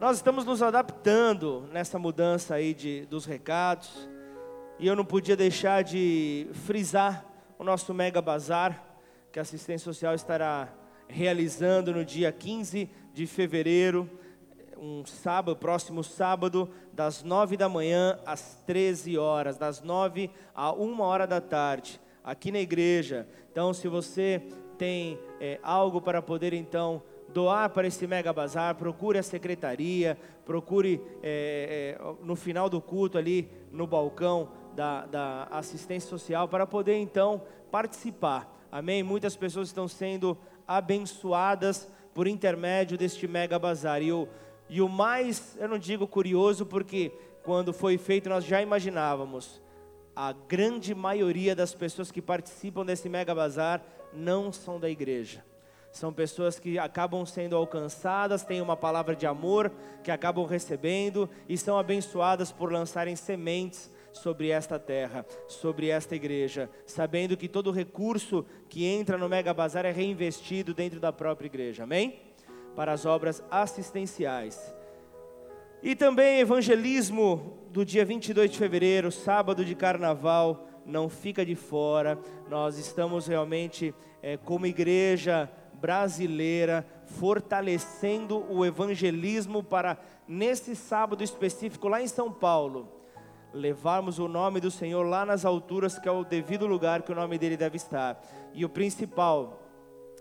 Nós estamos nos adaptando nessa mudança aí de, dos recados. E eu não podia deixar de frisar o nosso Mega Bazar, que a assistência social estará realizando no dia 15 de fevereiro, um sábado, próximo sábado, das 9 da manhã às 13 horas, das 9 a 1 hora da tarde, aqui na igreja. Então, se você tem é, algo para poder então doar para esse mega bazar, procure a secretaria, procure é, é, no final do culto ali no balcão da, da assistência social para poder então participar. Amém? Muitas pessoas estão sendo abençoadas por intermédio deste mega bazar. E o, e o mais, eu não digo curioso, porque quando foi feito nós já imaginávamos. A grande maioria das pessoas que participam desse mega bazar não são da igreja. São pessoas que acabam sendo alcançadas, têm uma palavra de amor que acabam recebendo e são abençoadas por lançarem sementes sobre esta terra, sobre esta igreja, sabendo que todo recurso que entra no Mega Bazar é reinvestido dentro da própria igreja. Amém? Para as obras assistenciais. E também evangelismo do dia 22 de fevereiro, sábado de carnaval, não fica de fora. Nós estamos realmente é, como igreja brasileira, fortalecendo o evangelismo para, nesse sábado específico, lá em São Paulo, levarmos o nome do Senhor lá nas alturas, que é o devido lugar que o nome dele deve estar. E o principal,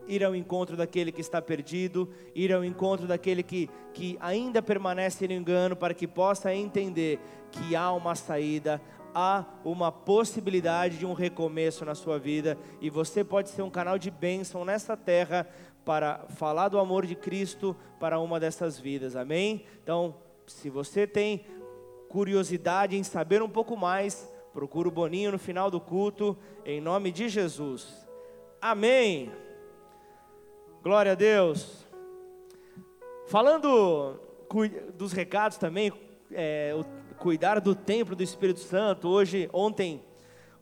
ir ao encontro daquele que está perdido, ir ao encontro daquele que, que ainda permanece no engano, para que possa entender que há uma saída, há uma possibilidade de um recomeço na sua vida e você pode ser um canal de bênção nessa terra para falar do amor de Cristo para uma dessas vidas, amém? Então, se você tem curiosidade em saber um pouco mais, procura o Boninho no final do culto, em nome de Jesus, amém? Glória a Deus. Falando dos recados também, é, o cuidar do templo do Espírito Santo. Hoje, ontem,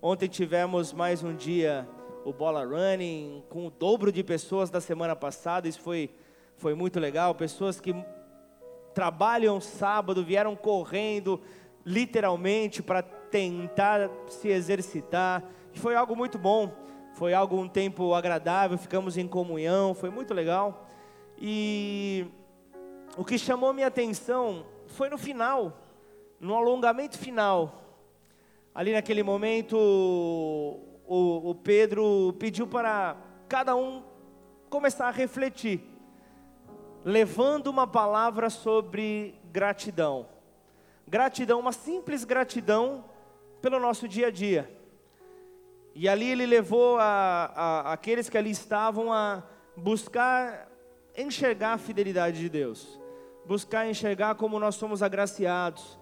ontem tivemos mais um dia o bola running com o dobro de pessoas da semana passada. Isso foi foi muito legal. Pessoas que trabalham sábado vieram correndo literalmente para tentar se exercitar. Foi algo muito bom. Foi algo um tempo agradável. Ficamos em comunhão. Foi muito legal. E o que chamou minha atenção foi no final no alongamento final, ali naquele momento, o, o Pedro pediu para cada um começar a refletir, levando uma palavra sobre gratidão. Gratidão, uma simples gratidão pelo nosso dia a dia. E ali ele levou a, a, aqueles que ali estavam a buscar enxergar a fidelidade de Deus, buscar enxergar como nós somos agraciados,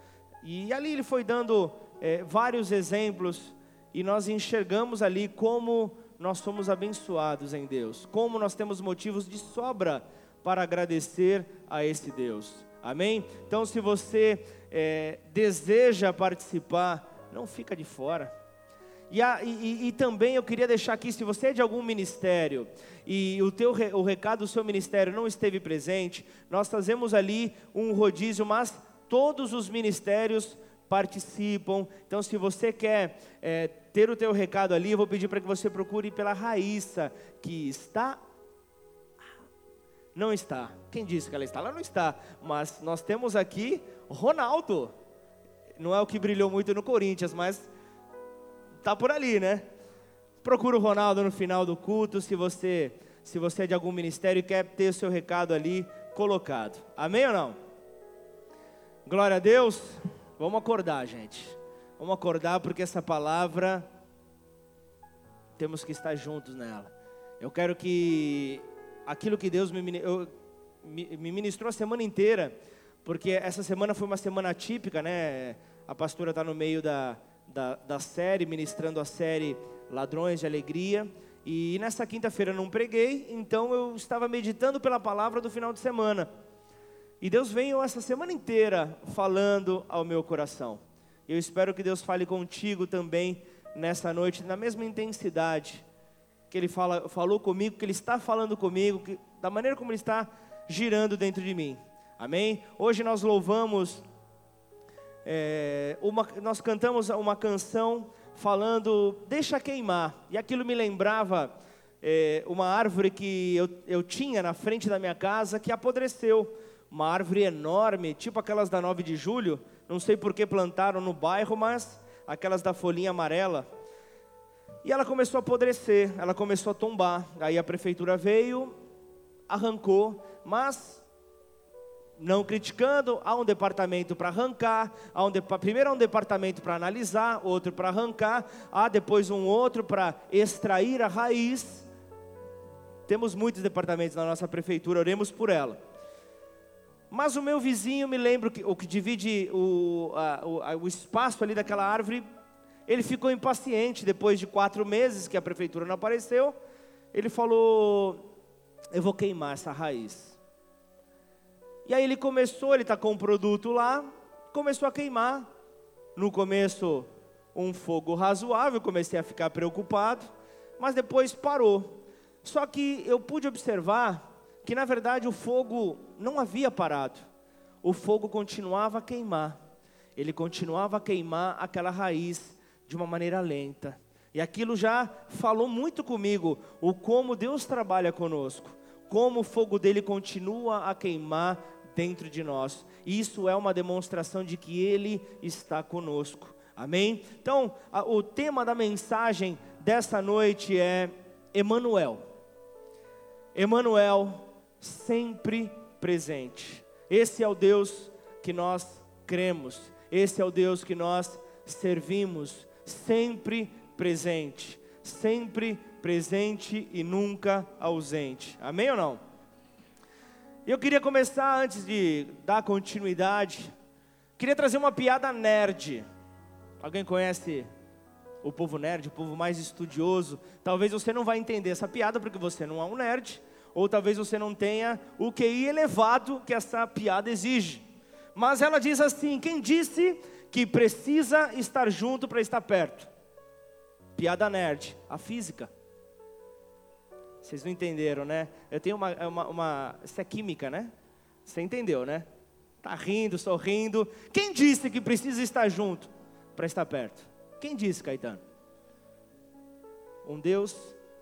e ali ele foi dando é, vários exemplos e nós enxergamos ali como nós somos abençoados em Deus, como nós temos motivos de sobra para agradecer a esse Deus. Amém? Então, se você é, deseja participar, não fica de fora. E, a, e, e, também eu queria deixar aqui, se você é de algum ministério e o, teu, o recado do seu ministério não esteve presente, nós fazemos ali um rodízio, mas todos os ministérios participam. Então, se você quer é, ter o teu recado ali, eu vou pedir para que você procure pela Raíssa, que está. Não está. Quem disse que ela está? Ela não está. Mas nós temos aqui Ronaldo. Não é o que brilhou muito no Corinthians, mas está por ali, né? Procura o Ronaldo no final do culto, se você, se você é de algum ministério e quer ter o seu recado ali colocado. Amém ou não? Glória a Deus. Vamos acordar, gente. Vamos acordar porque essa palavra temos que estar juntos nela. Eu quero que aquilo que Deus me, me ministrou a semana inteira, porque essa semana foi uma semana típica, né? A pastora está no meio da, da, da série, ministrando a série Ladrões de Alegria. E nessa quinta-feira não preguei, então eu estava meditando pela palavra do final de semana. E Deus veio essa semana inteira falando ao meu coração. Eu espero que Deus fale contigo também nessa noite, na mesma intensidade que Ele fala, falou comigo, que Ele está falando comigo, que, da maneira como Ele está girando dentro de mim. Amém? Hoje nós louvamos, é, uma, nós cantamos uma canção falando, deixa queimar. E aquilo me lembrava é, uma árvore que eu, eu tinha na frente da minha casa que apodreceu. Uma árvore enorme, tipo aquelas da 9 de julho. Não sei por que plantaram no bairro, mas aquelas da folhinha amarela. E ela começou a apodrecer, ela começou a tombar. Aí a prefeitura veio, arrancou, mas não criticando, há um departamento para arrancar, há um de, primeiro há um departamento para analisar, outro para arrancar, há depois um outro para extrair a raiz. Temos muitos departamentos na nossa prefeitura, oremos por ela. Mas o meu vizinho, me lembro que o que divide o, a, o, a, o espaço ali daquela árvore, ele ficou impaciente depois de quatro meses que a prefeitura não apareceu. Ele falou: Eu vou queimar essa raiz. E aí ele começou, ele está com um produto lá, começou a queimar. No começo, um fogo razoável, comecei a ficar preocupado, mas depois parou. Só que eu pude observar que na verdade o fogo não havia parado. O fogo continuava a queimar. Ele continuava a queimar aquela raiz de uma maneira lenta. E aquilo já falou muito comigo, o como Deus trabalha conosco, como o fogo dele continua a queimar dentro de nós. Isso é uma demonstração de que Ele está conosco. Amém? Então, a, o tema da mensagem dessa noite é Emanuel. Emanuel sempre presente. Esse é o Deus que nós cremos. Esse é o Deus que nós servimos, sempre presente, sempre presente e nunca ausente. Amém ou não? Eu queria começar antes de dar continuidade. Queria trazer uma piada nerd. Alguém conhece o povo nerd, o povo mais estudioso? Talvez você não vai entender essa piada porque você não é um nerd, ou talvez você não tenha o QI elevado que essa piada exige. Mas ela diz assim: quem disse que precisa estar junto para estar perto? Piada nerd, a física. Vocês não entenderam, né? Eu tenho uma, uma, uma. Isso é química, né? Você entendeu, né? Tá rindo, sorrindo. Quem disse que precisa estar junto para estar perto? Quem disse, Caetano? Um Deus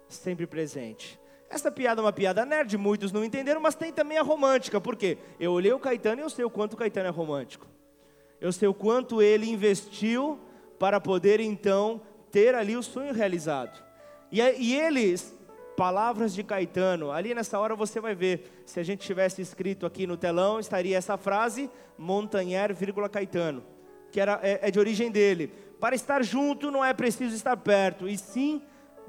sempre presente. Essa piada é uma piada nerd, muitos não entenderam, mas tem também a romântica, por quê? Eu olhei o Caetano e eu sei o quanto o Caetano é romântico. Eu sei o quanto ele investiu para poder então ter ali o sonho realizado. E, e eles Palavras de Caetano. Ali nessa hora você vai ver. Se a gente tivesse escrito aqui no telão, estaria essa frase: Montanher, vírgula Caetano, que era, é, é de origem dele. Para estar junto não é preciso estar perto, e sim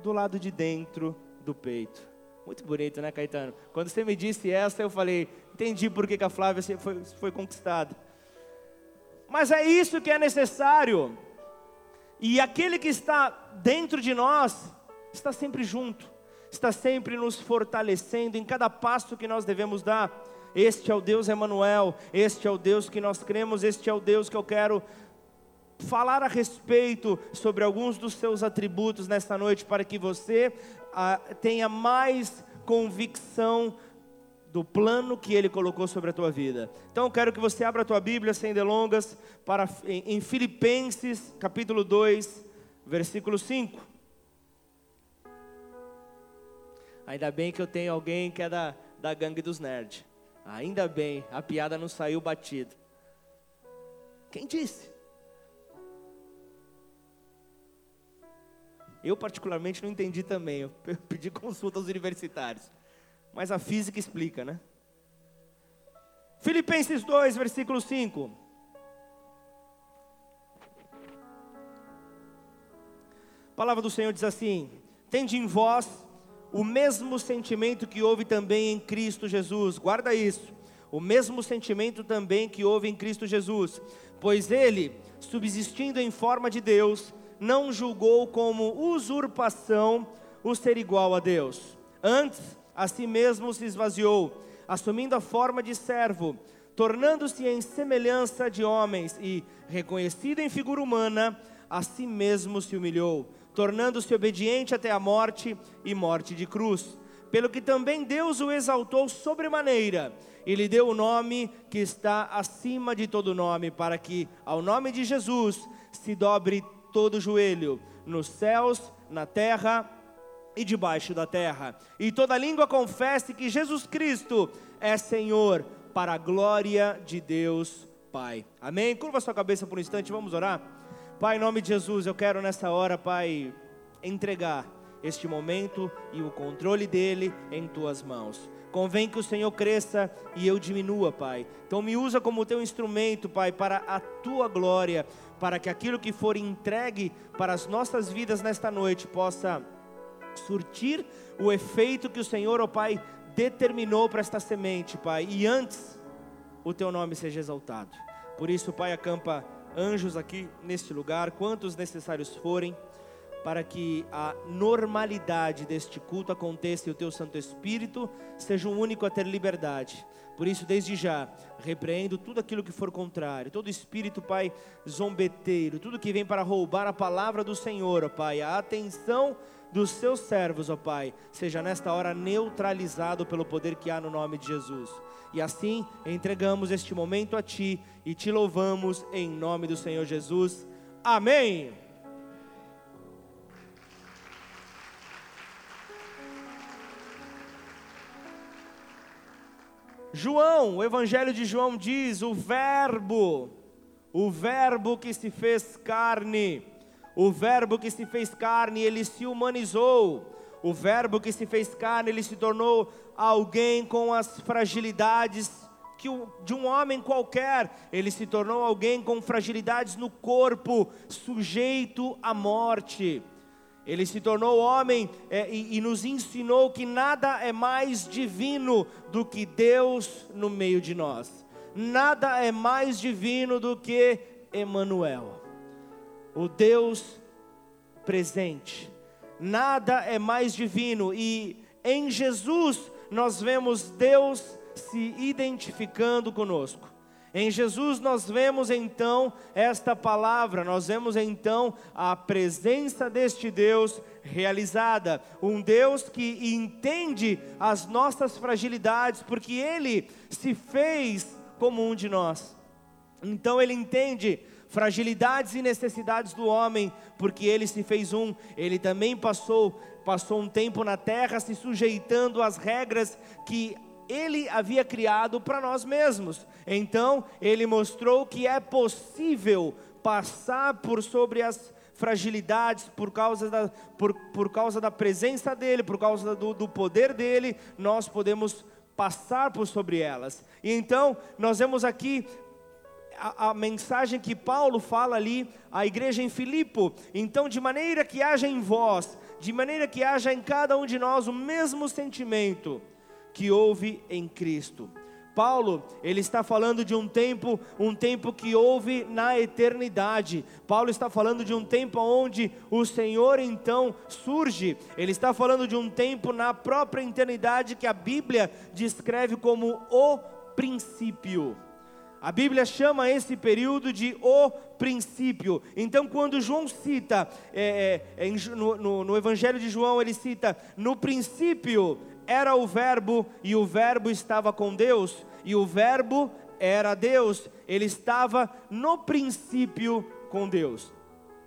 do lado de dentro do peito. Muito bonito, né, Caetano? Quando você me disse essa, eu falei, entendi por que, que a Flávia foi, foi conquistada. Mas é isso que é necessário. E aquele que está dentro de nós está sempre junto está sempre nos fortalecendo em cada passo que nós devemos dar. Este é o Deus Emanuel, este é o Deus que nós cremos, este é o Deus que eu quero falar a respeito sobre alguns dos seus atributos nesta noite para que você ah, tenha mais convicção do plano que ele colocou sobre a tua vida. Então quero que você abra a tua Bíblia sem delongas para em, em Filipenses, capítulo 2, versículo 5. Ainda bem que eu tenho alguém que é da, da gangue dos nerds. Ainda bem, a piada não saiu batida. Quem disse? Eu particularmente não entendi também. Eu pedi consulta aos universitários. Mas a física explica, né? Filipenses 2, versículo 5. A palavra do Senhor diz assim: Tende em vós o mesmo sentimento que houve também em Cristo Jesus. Guarda isso. O mesmo sentimento também que houve em Cristo Jesus. Pois ele, subsistindo em forma de Deus, não julgou como usurpação o ser igual a Deus. Antes, a si mesmo se esvaziou, assumindo a forma de servo, tornando-se em semelhança de homens e, reconhecido em figura humana, a si mesmo se humilhou tornando-se obediente até a morte e morte de cruz. pelo que também Deus o exaltou sobremaneira e lhe deu o nome que está acima de todo nome, para que ao nome de Jesus se dobre todo joelho, nos céus, na terra e debaixo da terra, e toda língua confesse que Jesus Cristo é Senhor, para a glória de Deus Pai. Amém? Curva sua cabeça por um instante, vamos orar. Pai, em nome de Jesus, eu quero nessa hora, Pai, entregar este momento e o controle dele em tuas mãos. Convém que o Senhor cresça e eu diminua, Pai. Então me usa como teu instrumento, Pai, para a tua glória, para que aquilo que for entregue para as nossas vidas nesta noite possa surtir o efeito que o Senhor, ó Pai, determinou para esta semente, Pai. E antes o teu nome seja exaltado. Por isso, Pai, acampa anjos aqui neste lugar, quantos necessários forem, para que a normalidade deste culto aconteça e o teu Santo Espírito seja o único a ter liberdade. Por isso, desde já, repreendo tudo aquilo que for contrário, todo espírito, Pai, zombeteiro, tudo que vem para roubar a palavra do Senhor, ó Pai, a atenção dos seus servos, ó Pai, seja nesta hora neutralizado pelo poder que há no nome de Jesus. E assim entregamos este momento a Ti e te louvamos em nome do Senhor Jesus. Amém. João, o Evangelho de João diz: o Verbo, o Verbo que se fez carne, o Verbo que se fez carne, ele se humanizou. O Verbo que se fez carne, ele se tornou alguém com as fragilidades que de um homem qualquer, ele se tornou alguém com fragilidades no corpo, sujeito à morte. Ele se tornou homem é, e, e nos ensinou que nada é mais divino do que Deus no meio de nós. Nada é mais divino do que Emanuel, o Deus presente. Nada é mais divino e em Jesus nós vemos Deus se identificando conosco. Em Jesus nós vemos então esta palavra, nós vemos então a presença deste Deus realizada, um Deus que entende as nossas fragilidades, porque Ele se fez como um de nós. Então Ele entende fragilidades e necessidades do homem, porque Ele se fez um, Ele também passou passou um tempo na terra se sujeitando às regras que ele havia criado para nós mesmos. Então, ele mostrou que é possível passar por sobre as fragilidades por causa da, por, por causa da presença dele, por causa do, do poder dele, nós podemos passar por sobre elas. E então, nós vemos aqui a, a, mensagem que Paulo fala ali à igreja em Filipe. Então, de maneira que haja em vós, de maneira que haja em cada um de nós o mesmo sentimento que houve em Cristo. Paulo, ele está falando de um tempo, um tempo que houve na eternidade. Paulo está falando de um tempo onde o Senhor então surge. Ele está falando de um tempo na própria eternidade que a Bíblia descreve como o princípio. A Bíblia chama esse período de o princípio. Então, quando João cita, é, é, no, no, no Evangelho de João, ele cita: no princípio era o Verbo, e o Verbo estava com Deus, e o Verbo era Deus, ele estava no princípio com Deus.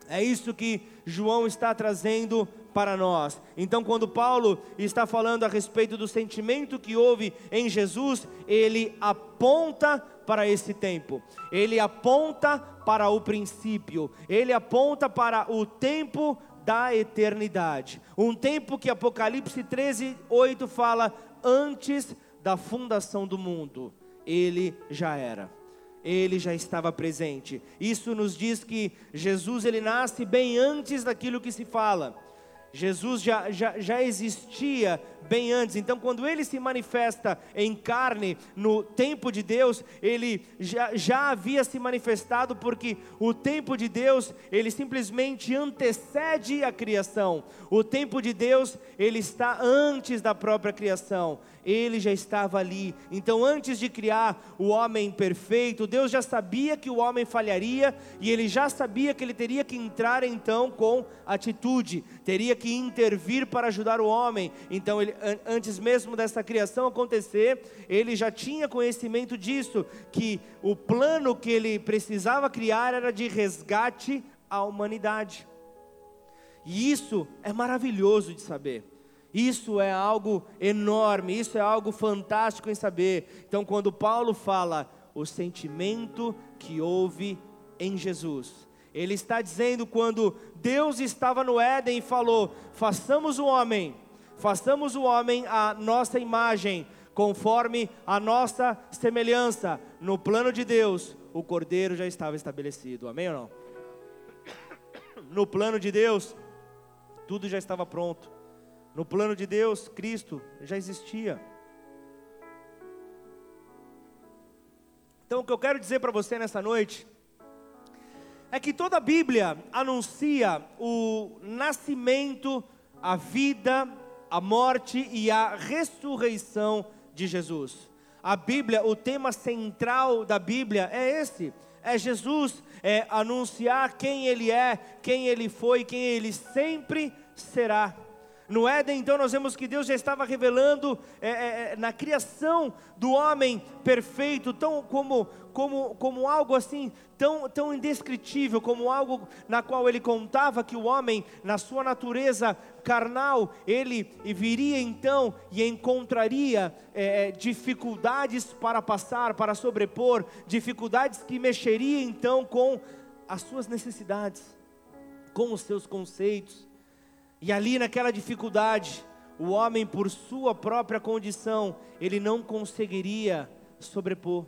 É isso que João está trazendo para nós. Então, quando Paulo está falando a respeito do sentimento que houve em Jesus, ele aponta para esse tempo, ele aponta para o princípio, ele aponta para o tempo da eternidade. Um tempo que Apocalipse 13, 8 fala: antes da fundação do mundo, ele já era. Ele já estava presente. Isso nos diz que Jesus ele nasce bem antes daquilo que se fala. Jesus já, já, já existia bem antes. Então, quando ele se manifesta em carne no tempo de Deus, ele já, já havia se manifestado, porque o tempo de Deus, ele simplesmente antecede a criação. O tempo de Deus, ele está antes da própria criação. Ele já estava ali. Então, antes de criar o homem perfeito, Deus já sabia que o homem falharia e ele já sabia que ele teria que entrar então com atitude, teria que intervir para ajudar o homem. Então, ele, antes mesmo dessa criação acontecer, ele já tinha conhecimento disso, que o plano que ele precisava criar era de resgate à humanidade. E isso é maravilhoso de saber. Isso é algo enorme, isso é algo fantástico em saber. Então, quando Paulo fala o sentimento que houve em Jesus, ele está dizendo quando Deus estava no Éden e falou: façamos o homem, façamos o homem a nossa imagem, conforme a nossa semelhança. No plano de Deus, o cordeiro já estava estabelecido. Amém ou não? No plano de Deus, tudo já estava pronto. No plano de Deus, Cristo já existia. Então, o que eu quero dizer para você nessa noite é que toda a Bíblia anuncia o nascimento, a vida, a morte e a ressurreição de Jesus. A Bíblia, o tema central da Bíblia é esse: é Jesus, é anunciar quem Ele é, quem Ele foi, quem Ele sempre será. No Éden, então, nós vemos que Deus já estava revelando é, é, é, na criação do homem perfeito, tão como, como, como algo assim, tão, tão indescritível, como algo na qual ele contava que o homem, na sua natureza carnal, ele viria então e encontraria é, é dificuldades para passar, para sobrepor, dificuldades que mexeria então com as suas necessidades, com os seus conceitos. E ali naquela dificuldade, o homem, por sua própria condição, ele não conseguiria sobrepor.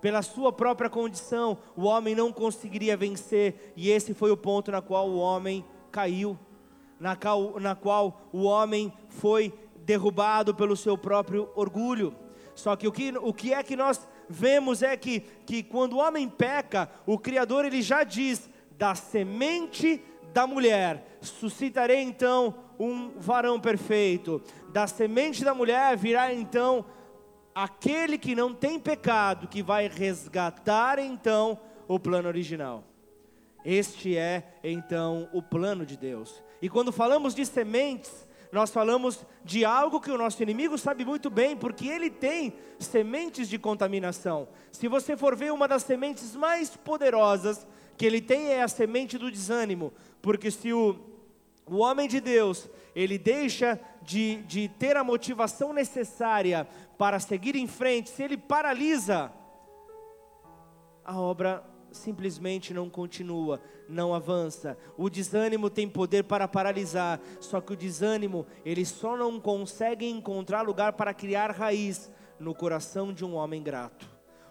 Pela sua própria condição, o homem não conseguiria vencer, e esse foi o ponto na qual o homem caiu, na qual, na qual o homem foi derrubado pelo seu próprio orgulho. Só que o que, o que é que nós vemos é que, que quando o homem peca, o Criador ele já diz: da semente da mulher, suscitarei então um varão perfeito. Da semente da mulher virá então aquele que não tem pecado, que vai resgatar então o plano original. Este é então o plano de Deus. E quando falamos de sementes, nós falamos de algo que o nosso inimigo sabe muito bem, porque ele tem sementes de contaminação. Se você for ver uma das sementes mais poderosas que ele tem é a semente do desânimo, porque se o, o homem de Deus, ele deixa de, de ter a motivação necessária para seguir em frente, se ele paralisa, a obra simplesmente não continua, não avança. O desânimo tem poder para paralisar, só que o desânimo, ele só não consegue encontrar lugar para criar raiz no coração de um homem grato.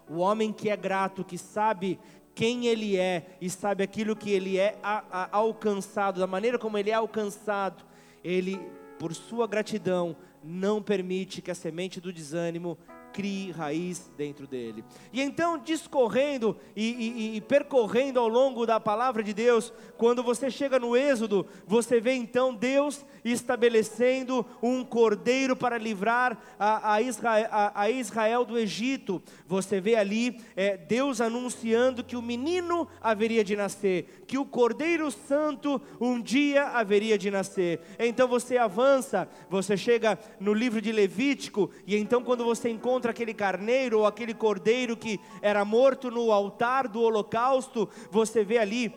O homem que é grato, que sabe quem ele é e sabe aquilo que ele é a, a, alcançado, da maneira como ele é alcançado, ele, por sua gratidão, não permite que a semente do desânimo crie raiz dentro dele. E então, discorrendo e, e, e, percorrendo ao longo da palavra de Deus, quando você chega no Êxodo, você vê então Deus estabelecendo um cordeiro para livrar a, a, Israel, a, a Israel, do Egito. Você vê ali é, Deus anunciando que o menino haveria de nascer, que o cordeiro santo um dia haveria de nascer. Então você avança, você chega no livro de Levítico, e então quando você encontra contra aquele carneiro ou aquele cordeiro que era morto no altar do holocausto, você vê ali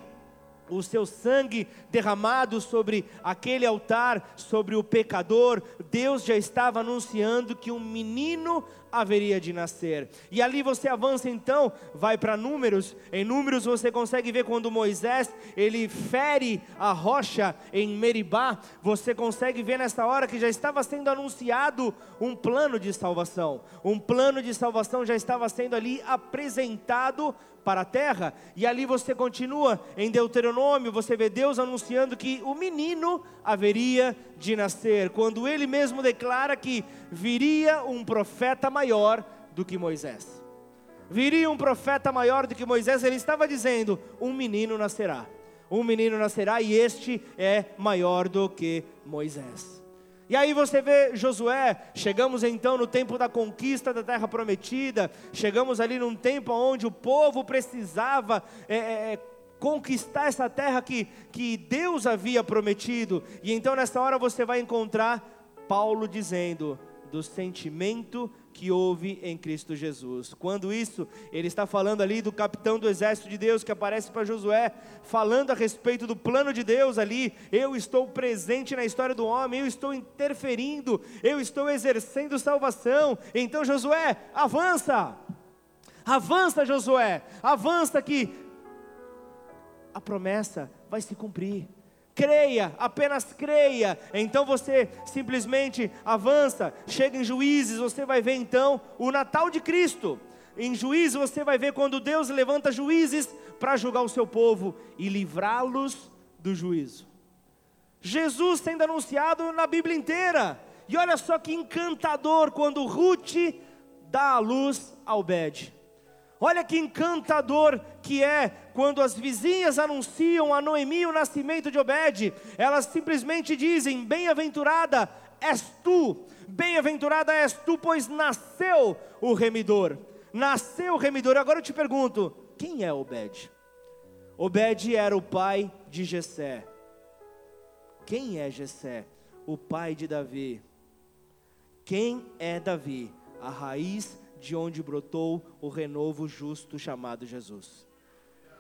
o seu sangue derramado sobre aquele altar, sobre o pecador, Deus já estava anunciando que um menino haveria de nascer. E ali você avança então, vai para Números. Em Números você consegue ver quando Moisés ele fere a rocha em Meribá. Você consegue ver nessa hora que já estava sendo anunciado um plano de salvação. Um plano de salvação já estava sendo ali apresentado para a terra, e ali você continua em Deuteronômio, você vê Deus anunciando que o menino haveria de nascer, quando ele mesmo declara que viria um profeta maior do que Moisés. Viria um profeta maior do que Moisés, ele estava dizendo: um menino nascerá. Um menino nascerá e este é maior do que Moisés. E aí você vê Josué, chegamos então no tempo da conquista da terra prometida, chegamos ali num tempo onde o povo precisava é, é, é, conquistar essa terra que, que Deus havia prometido. E então nessa hora você vai encontrar Paulo dizendo: do sentimento que houve em Cristo Jesus. Quando isso, ele está falando ali do capitão do exército de Deus que aparece para Josué, falando a respeito do plano de Deus ali. Eu estou presente na história do homem, eu estou interferindo, eu estou exercendo salvação. Então, Josué, avança! Avança, Josué! Avança que a promessa vai se cumprir creia, apenas creia. Então você simplesmente avança, chega em Juízes, você vai ver então o Natal de Cristo. Em Juízes você vai ver quando Deus levanta juízes para julgar o seu povo e livrá-los do juízo. Jesus sendo anunciado na Bíblia inteira. E olha só que encantador quando Ruth dá a luz ao Obed. Olha que encantador que é quando as vizinhas anunciam a Noemi o nascimento de Obed. Elas simplesmente dizem: Bem-aventurada és tu, bem-aventurada és tu, pois nasceu o remidor. Nasceu o remidor. Agora eu te pergunto: quem é Obed? Obed era o pai de Jessé. Quem é Jessé? O pai de Davi. Quem é Davi? A raiz de onde brotou o renovo justo chamado Jesus.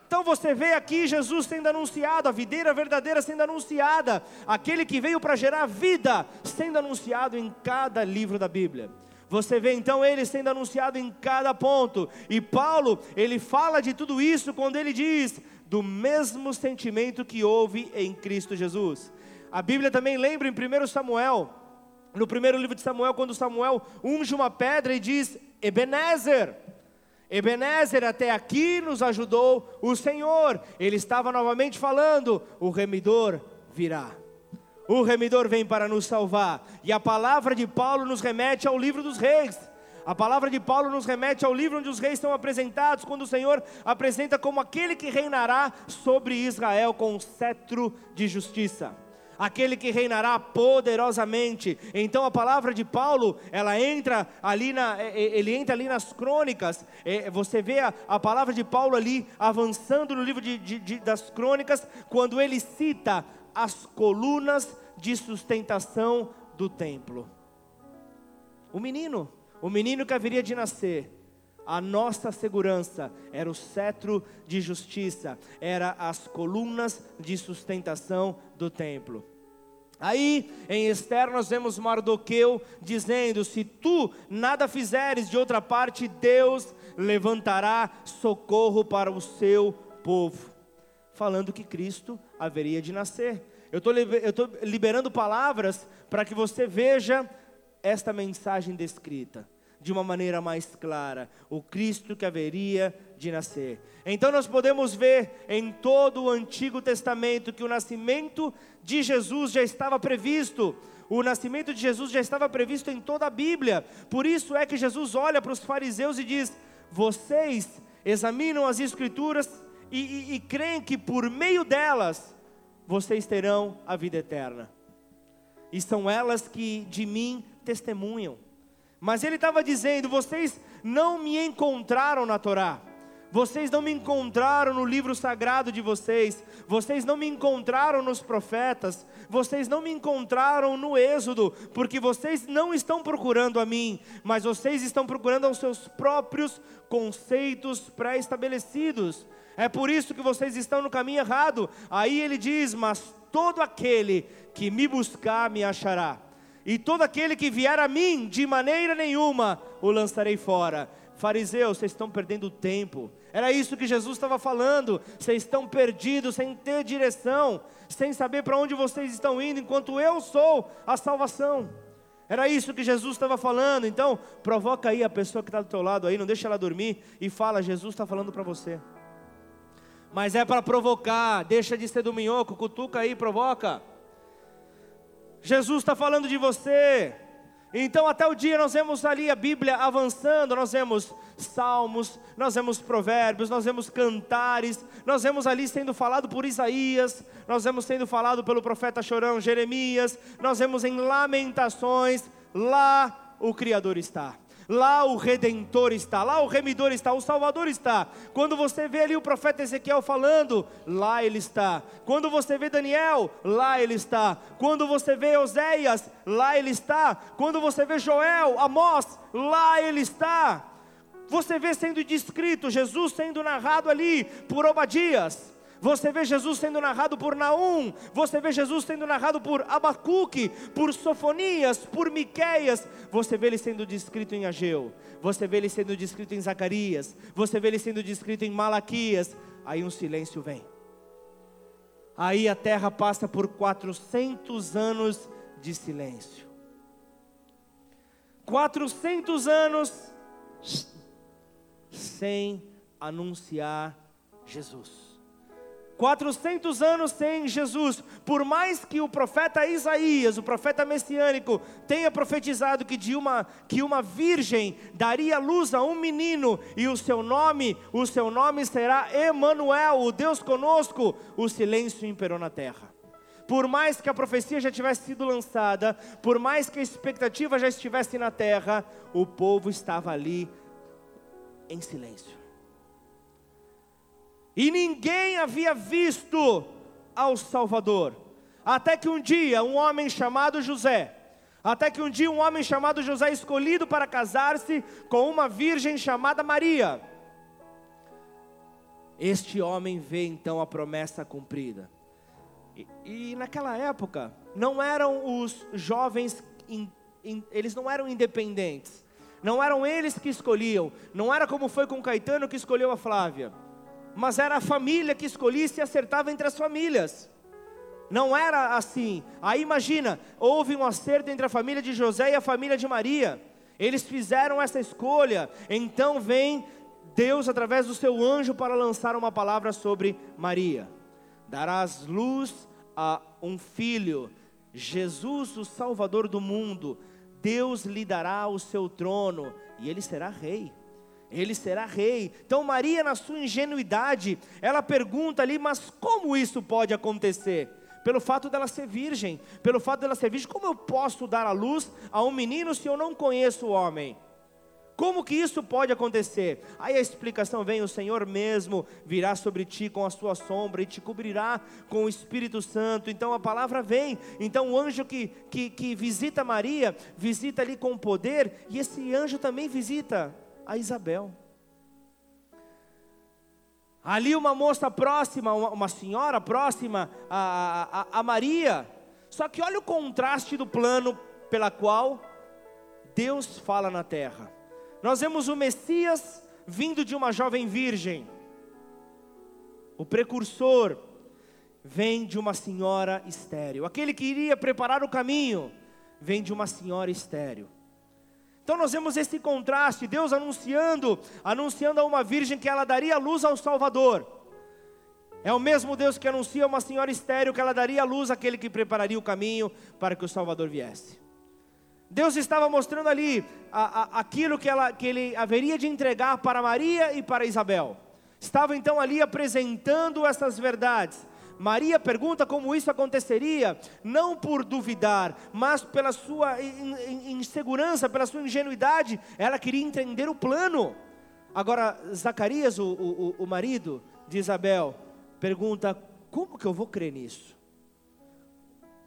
Então você vê aqui Jesus sendo anunciado, a videira verdadeira sendo anunciada, aquele que veio para gerar vida sendo anunciado em cada livro da Bíblia. Você vê então ele sendo anunciado em cada ponto. E Paulo, ele fala de tudo isso quando ele diz do mesmo sentimento que houve em Cristo Jesus. A Bíblia também lembra em 1 Samuel, no primeiro livro de Samuel, quando Samuel unge uma pedra e diz: Ebenezer. Ebenezer, até aqui nos ajudou o Senhor. Ele estava novamente falando: o remidor virá. O remidor vem para nos salvar. E a palavra de Paulo nos remete ao livro dos reis. A palavra de Paulo nos remete ao livro onde os reis são apresentados, quando o Senhor apresenta como aquele que reinará sobre Israel com um cetro de justiça aquele que reinará poderosamente. Então a palavra de Paulo, ela entra ali na, ele entra ali nas crônicas. Você vê a, a palavra de Paulo ali avançando no livro de, de, de, das crônicas, quando ele cita as colunas de sustentação do templo. O menino, o menino que haveria de nascer, a nossa segurança era o cetro de justiça, era as colunas de sustentação do templo. Aí em Esther nós vemos Mardoqueu dizendo: Se tu nada fizeres de outra parte, Deus levantará socorro para o seu povo. Falando que Cristo haveria de nascer. Eu estou liberando palavras para que você veja esta mensagem descrita de uma maneira mais clara, o Cristo que haveria de nascer. Então nós podemos ver em todo o Antigo Testamento que o nascimento de Jesus já estava previsto. O nascimento de Jesus já estava previsto em toda a Bíblia. Por isso é que Jesus olha para os fariseus e diz: Vocês examinam as Escrituras e, e, e creem que por meio delas vocês terão a vida eterna. E são elas que de mim testemunham. Mas ele estava dizendo: vocês não me encontraram na Torá. Vocês não me encontraram no livro sagrado de vocês, vocês não me encontraram nos profetas, vocês não me encontraram no Êxodo, porque vocês não estão procurando a mim, mas vocês estão procurando aos seus próprios conceitos pré-estabelecidos. É por isso que vocês estão no caminho errado. Aí ele diz: Mas todo aquele que me buscar me achará e todo aquele que vier a mim, de maneira nenhuma o lançarei fora. Fariseus, vocês estão perdendo tempo. Era isso que Jesus estava falando. Vocês estão perdidos, sem ter direção, sem saber para onde vocês estão indo, enquanto eu sou a salvação. Era isso que Jesus estava falando. Então, provoca aí a pessoa que está do teu lado aí, não deixa ela dormir e fala: Jesus está falando para você. Mas é para provocar, deixa de ser do minhoco, cutuca aí, provoca. Jesus está falando de você. Então, até o dia nós vemos ali a Bíblia avançando, nós vemos salmos, nós vemos provérbios, nós vemos cantares, nós vemos ali sendo falado por Isaías, nós vemos sendo falado pelo profeta chorão Jeremias, nós vemos em lamentações, lá o Criador está. Lá o Redentor está, lá o Remidor está, o Salvador está. Quando você vê ali o profeta Ezequiel falando, lá ele está. Quando você vê Daniel, lá ele está. Quando você vê Oséias, lá ele está. Quando você vê Joel, Amós, lá ele está. Você vê sendo descrito Jesus sendo narrado ali por Obadias. Você vê Jesus sendo narrado por Naum, você vê Jesus sendo narrado por Abacuque, por Sofonias, por Miqueias, você vê ele sendo descrito em Ageu, você vê ele sendo descrito em Zacarias, você vê ele sendo descrito em Malaquias, aí um silêncio vem. Aí a terra passa por 400 anos de silêncio. 400 anos sem anunciar Jesus. 400 anos sem Jesus, por mais que o profeta Isaías, o profeta messiânico, tenha profetizado que de uma que uma virgem daria luz a um menino e o seu nome, o seu nome será Emanuel, o Deus conosco, o silêncio imperou na terra. Por mais que a profecia já tivesse sido lançada, por mais que a expectativa já estivesse na terra, o povo estava ali em silêncio e ninguém havia visto ao Salvador. Até que um dia um homem chamado José, até que um dia um homem chamado José escolhido para casar-se com uma virgem chamada Maria. Este homem vê então a promessa cumprida. E, e naquela época não eram os jovens, in, in, eles não eram independentes. Não eram eles que escolhiam, não era como foi com Caetano que escolheu a Flávia mas era a família que escolhia e acertava entre as famílias. Não era assim. Aí imagina, houve um acerto entre a família de José e a família de Maria. Eles fizeram essa escolha. Então vem Deus através do seu anjo para lançar uma palavra sobre Maria. Darás luz a um filho, Jesus, o Salvador do mundo. Deus lhe dará o seu trono e ele será rei ele será rei. Então, Maria, na sua ingenuidade, ela pergunta ali: mas como isso pode acontecer? Pelo fato dela ser virgem, pelo fato dela ser virgem, como eu posso dar a luz a um menino se eu não conheço o homem? Como que isso pode acontecer? Aí a explicação vem: o Senhor mesmo virá sobre ti com a sua sombra e te cobrirá com o Espírito Santo. Então a palavra vem. Então o anjo que, que, que visita Maria, visita ali com poder, e esse anjo também visita a Isabel. Ali uma moça próxima, uma, senhora próxima a, a, a Maria. Só que olha o contraste do plano pela qual Deus fala na terra. Nós vemos o Messias vindo de uma jovem virgem. O precursor vem de uma senhora estéril. Aquele que iria preparar o caminho vem de uma senhora estéril. Então nós vemos esse contraste, Deus anunciando, anunciando a uma virgem que ela daria luz ao Salvador. É o mesmo Deus que anuncia a uma senhora estéril que ela daria luz àquele que prepararia o caminho para que o Salvador viesse. Deus estava mostrando ali a, a, aquilo que, ela, que ele haveria de entregar para Maria e para Isabel. Estava então ali apresentando essas verdades. Maria pergunta como isso aconteceria, não por duvidar, mas pela sua insegurança, pela sua ingenuidade, ela queria entender o plano. Agora, Zacarias, o, o, o marido de Isabel, pergunta: como que eu vou crer nisso?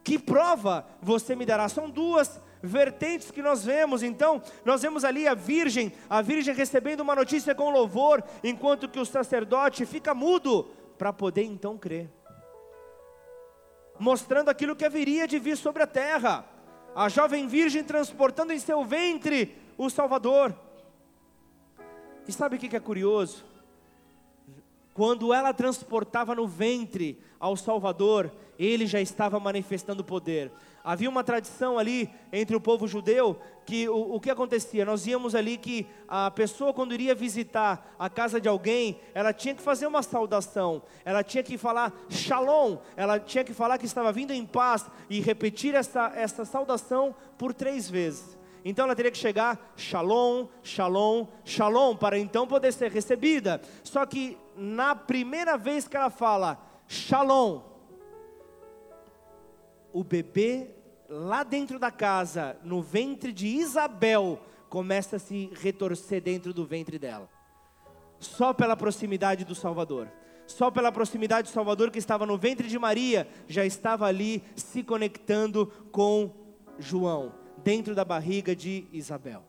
Que prova você me dará? São duas vertentes que nós vemos. Então, nós vemos ali a virgem, a virgem recebendo uma notícia com louvor, enquanto que o sacerdote fica mudo para poder então crer mostrando aquilo que haveria de vir sobre a terra. A jovem virgem transportando em seu ventre o Salvador. E sabe o que é curioso? Quando ela transportava no ventre ao Salvador, ele já estava manifestando poder. Havia uma tradição ali entre o povo judeu que o, o, que acontecia? Nós íamos ali que a pessoa, quando iria visitar a casa de alguém, ela tinha que fazer uma saudação, ela tinha que falar shalom, ela tinha que falar que estava vindo em paz e repetir essa, essa saudação por três vezes. Então ela teria que chegar shalom, shalom, shalom, para então poder ser recebida. Só que na primeira vez que ela fala shalom, o bebê lá dentro da casa, no ventre de Isabel, começa a se retorcer dentro do ventre dela. Só pela proximidade do Salvador. Só pela proximidade do Salvador que estava no ventre de Maria, já estava ali se conectando com João, dentro da barriga de Isabel.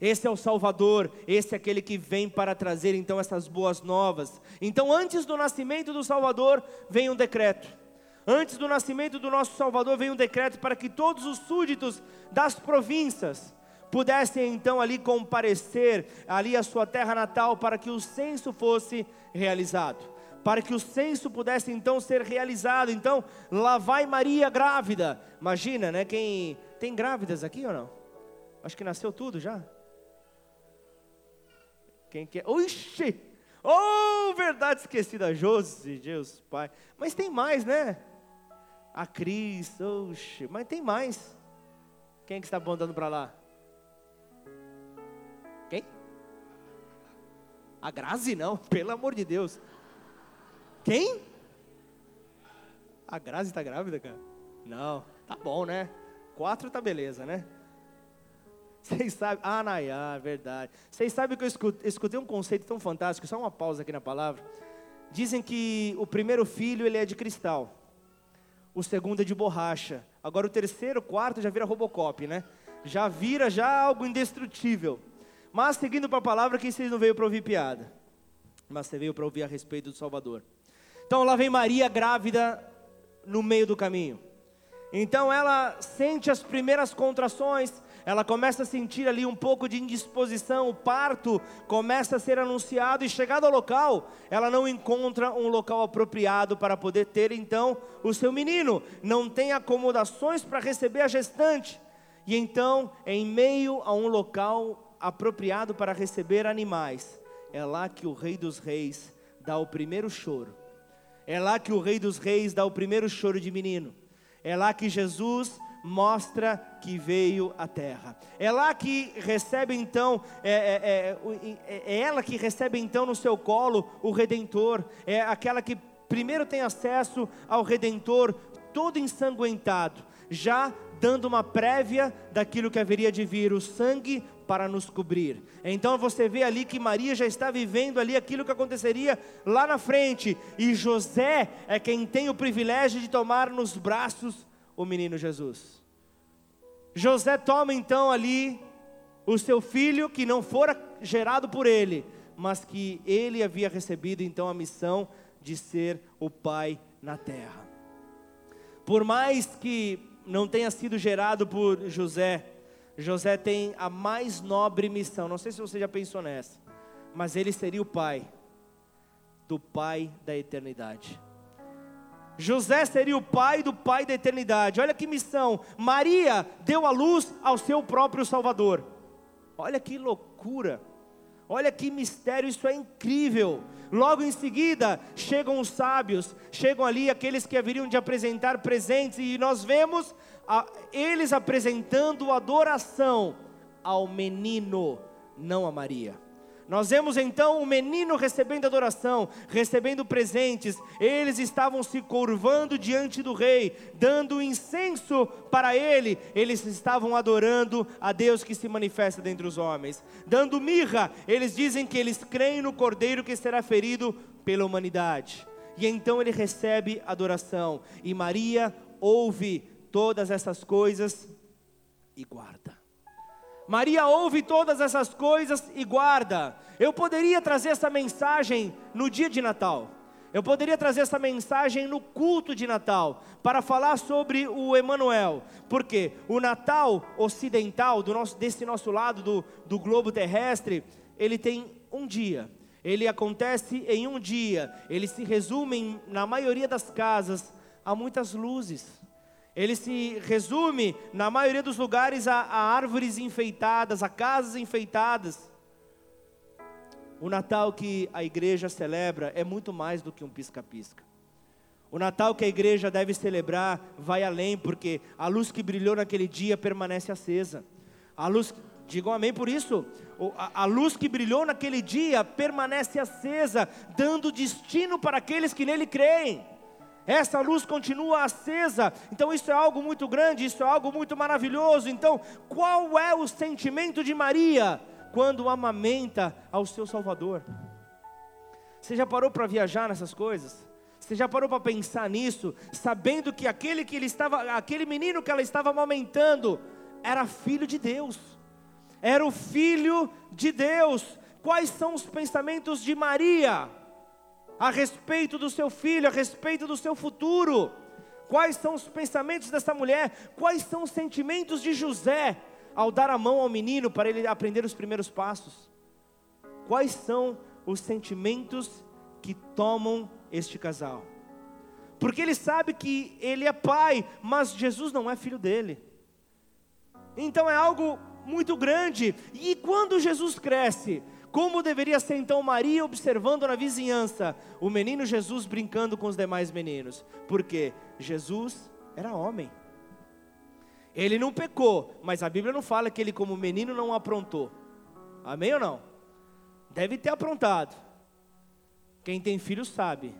Esse é o Salvador, esse é aquele que vem para trazer então essas boas novas. Então, antes do nascimento do Salvador, vem um decreto. Antes do nascimento do nosso Salvador, vem um decreto para que todos os súditos das províncias pudessem então ali comparecer ali à sua terra natal para que o censo fosse realizado. Para que o censo pudesse então ser realizado. Então, lá vai Maria grávida. Imagina, né? Quem tem grávidas aqui ou não? Acho que nasceu tudo já. Quem quer? Oxi! Oh, verdade esquecida, Josi, Deus Pai. Mas tem mais, né? A Cris, oxe, mas tem mais. Quem é que está apontando para lá? Quem? A Grazi não, pelo amor de Deus. Quem? A Grazi está grávida, cara? Não, tá bom, né? Quatro tá beleza, né? Vocês sabem, ah, Nayá, verdade. Vocês sabem que eu escutei um conceito tão fantástico, só uma pausa aqui na palavra. Dizem que o primeiro filho ele é de cristal, o segundo é de borracha. Agora o terceiro, o quarto já vira Robocop, né? Já vira já algo indestrutível. Mas seguindo para a palavra, que vocês não veio para ouvir piada, mas você veio para ouvir a respeito do Salvador. Então lá vem Maria grávida no meio do caminho. Então ela sente as primeiras contrações, ela começa a sentir ali um pouco de indisposição, o parto começa a ser anunciado e chegado ao local, ela não encontra um local apropriado para poder ter então o seu menino, não tem acomodações para receber a gestante. E então, em meio a um local apropriado para receber animais, é lá que o Rei dos Reis dá o primeiro choro. É lá que o Rei dos Reis dá o primeiro choro de menino. É lá que Jesus mostra que veio à terra. É lá que recebe então, é, é, é, é, ela que recebe então no seu colo o Redentor, é aquela que primeiro tem acesso ao Redentor todo ensanguentado, já dando uma prévia daquilo que haveria de vir, o sangue para nos cobrir. Então você vê ali que Maria já está vivendo ali aquilo que aconteceria lá na frente, e José é quem tem o privilégio de tomar nos braços o menino Jesus. José toma então ali o seu filho que não fora gerado por ele, mas que ele havia recebido então a missão de ser o pai na terra. Por mais que não tenha sido gerado por José, José tem a mais nobre missão. Não sei se você já pensou nessa, mas ele seria o pai do pai da eternidade. José seria o pai do pai da eternidade. Olha que missão. Maria deu a luz ao seu próprio Salvador. Olha que loucura. Olha que mistério, isso é incrível. Logo em seguida, chegam os sábios, chegam ali aqueles que haveriam de apresentar presentes, e nós vemos a, eles apresentando adoração ao menino, não a Maria. Nós vemos então o menino recebendo adoração, recebendo presentes, eles estavam se curvando diante do rei, dando incenso para ele, eles estavam adorando a Deus que se manifesta dentre os homens, dando mirra, eles dizem que eles creem no cordeiro que será ferido pela humanidade, e então ele recebe adoração, e Maria ouve todas essas coisas e guarda. Maria ouve todas essas coisas e guarda. Eu poderia trazer essa mensagem no dia de Natal. Eu poderia trazer essa mensagem no culto de Natal para falar sobre o Emanuel, porque o Natal ocidental do nosso, desse nosso lado do, do globo terrestre, ele tem um dia. Ele acontece em um dia. Ele se resume na maioria das casas há muitas luzes ele se resume, na maioria dos lugares, a, a árvores enfeitadas, a casas enfeitadas. O Natal que a igreja celebra é muito mais do que um pisca-pisca. O Natal que a igreja deve celebrar vai além, porque a luz que brilhou naquele dia permanece acesa. A luz, digam amém por isso. A luz que brilhou naquele dia permanece acesa, dando destino para aqueles que nele creem. Essa luz continua acesa, então isso é algo muito grande, isso é algo muito maravilhoso. Então, qual é o sentimento de Maria quando amamenta ao seu Salvador? Você já parou para viajar nessas coisas? Você já parou para pensar nisso, sabendo que aquele que ele estava, aquele menino que ela estava amamentando, era filho de Deus? Era o filho de Deus. Quais são os pensamentos de Maria? A respeito do seu filho, a respeito do seu futuro. Quais são os pensamentos dessa mulher? Quais são os sentimentos de José ao dar a mão ao menino para ele aprender os primeiros passos? Quais são os sentimentos que tomam este casal? Porque ele sabe que ele é pai, mas Jesus não é filho dele. Então é algo muito grande. E quando Jesus cresce, como deveria ser então Maria observando na vizinhança o menino Jesus brincando com os demais meninos? Porque Jesus era homem. Ele não pecou, mas a Bíblia não fala que ele, como menino, não aprontou. Amém ou não? Deve ter aprontado. Quem tem filho sabe.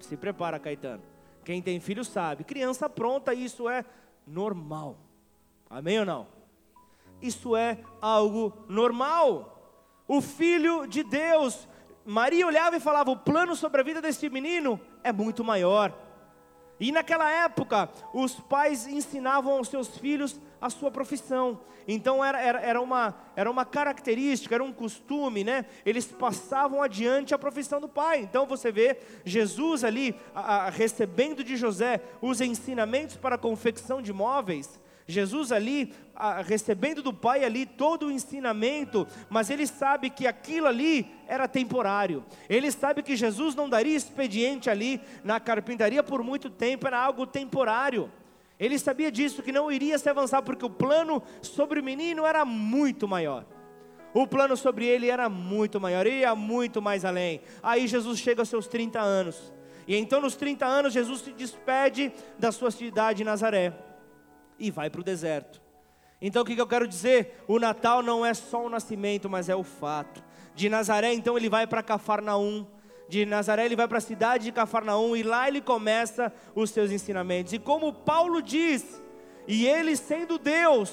Se prepara, Caetano. Quem tem filho sabe. Criança pronta, isso é normal. Amém ou não? Isso é algo normal o Filho de Deus. Maria olhava e falava: o plano sobre a vida desse menino é muito maior. E naquela época, os pais ensinavam aos seus filhos a sua profissão. Então era, era, era, uma, era uma característica, era um costume, né? Eles passavam adiante a profissão do pai. Então você vê Jesus ali a, a, recebendo de José os ensinamentos para a confecção de móveis. Jesus ali, recebendo do Pai ali todo o ensinamento, mas ele sabe que aquilo ali era temporário. Ele sabe que Jesus não daria expediente ali na carpintaria por muito tempo, era algo temporário. Ele sabia disso, que não iria se avançar, porque o plano sobre o menino era muito maior. O plano sobre ele era muito maior, ia muito mais além. Aí Jesus chega aos seus 30 anos. E então, nos 30 anos, Jesus se despede da sua cidade Nazaré e vai para o deserto. Então o que, eu quero dizer? O Natal não é só o nascimento, mas é o fato. De Nazaré, então ele vai para Cafarnaum. De Nazaré ele vai para a cidade de Cafarnaum e lá ele começa os seus ensinamentos. E como Paulo diz, e ele sendo Deus,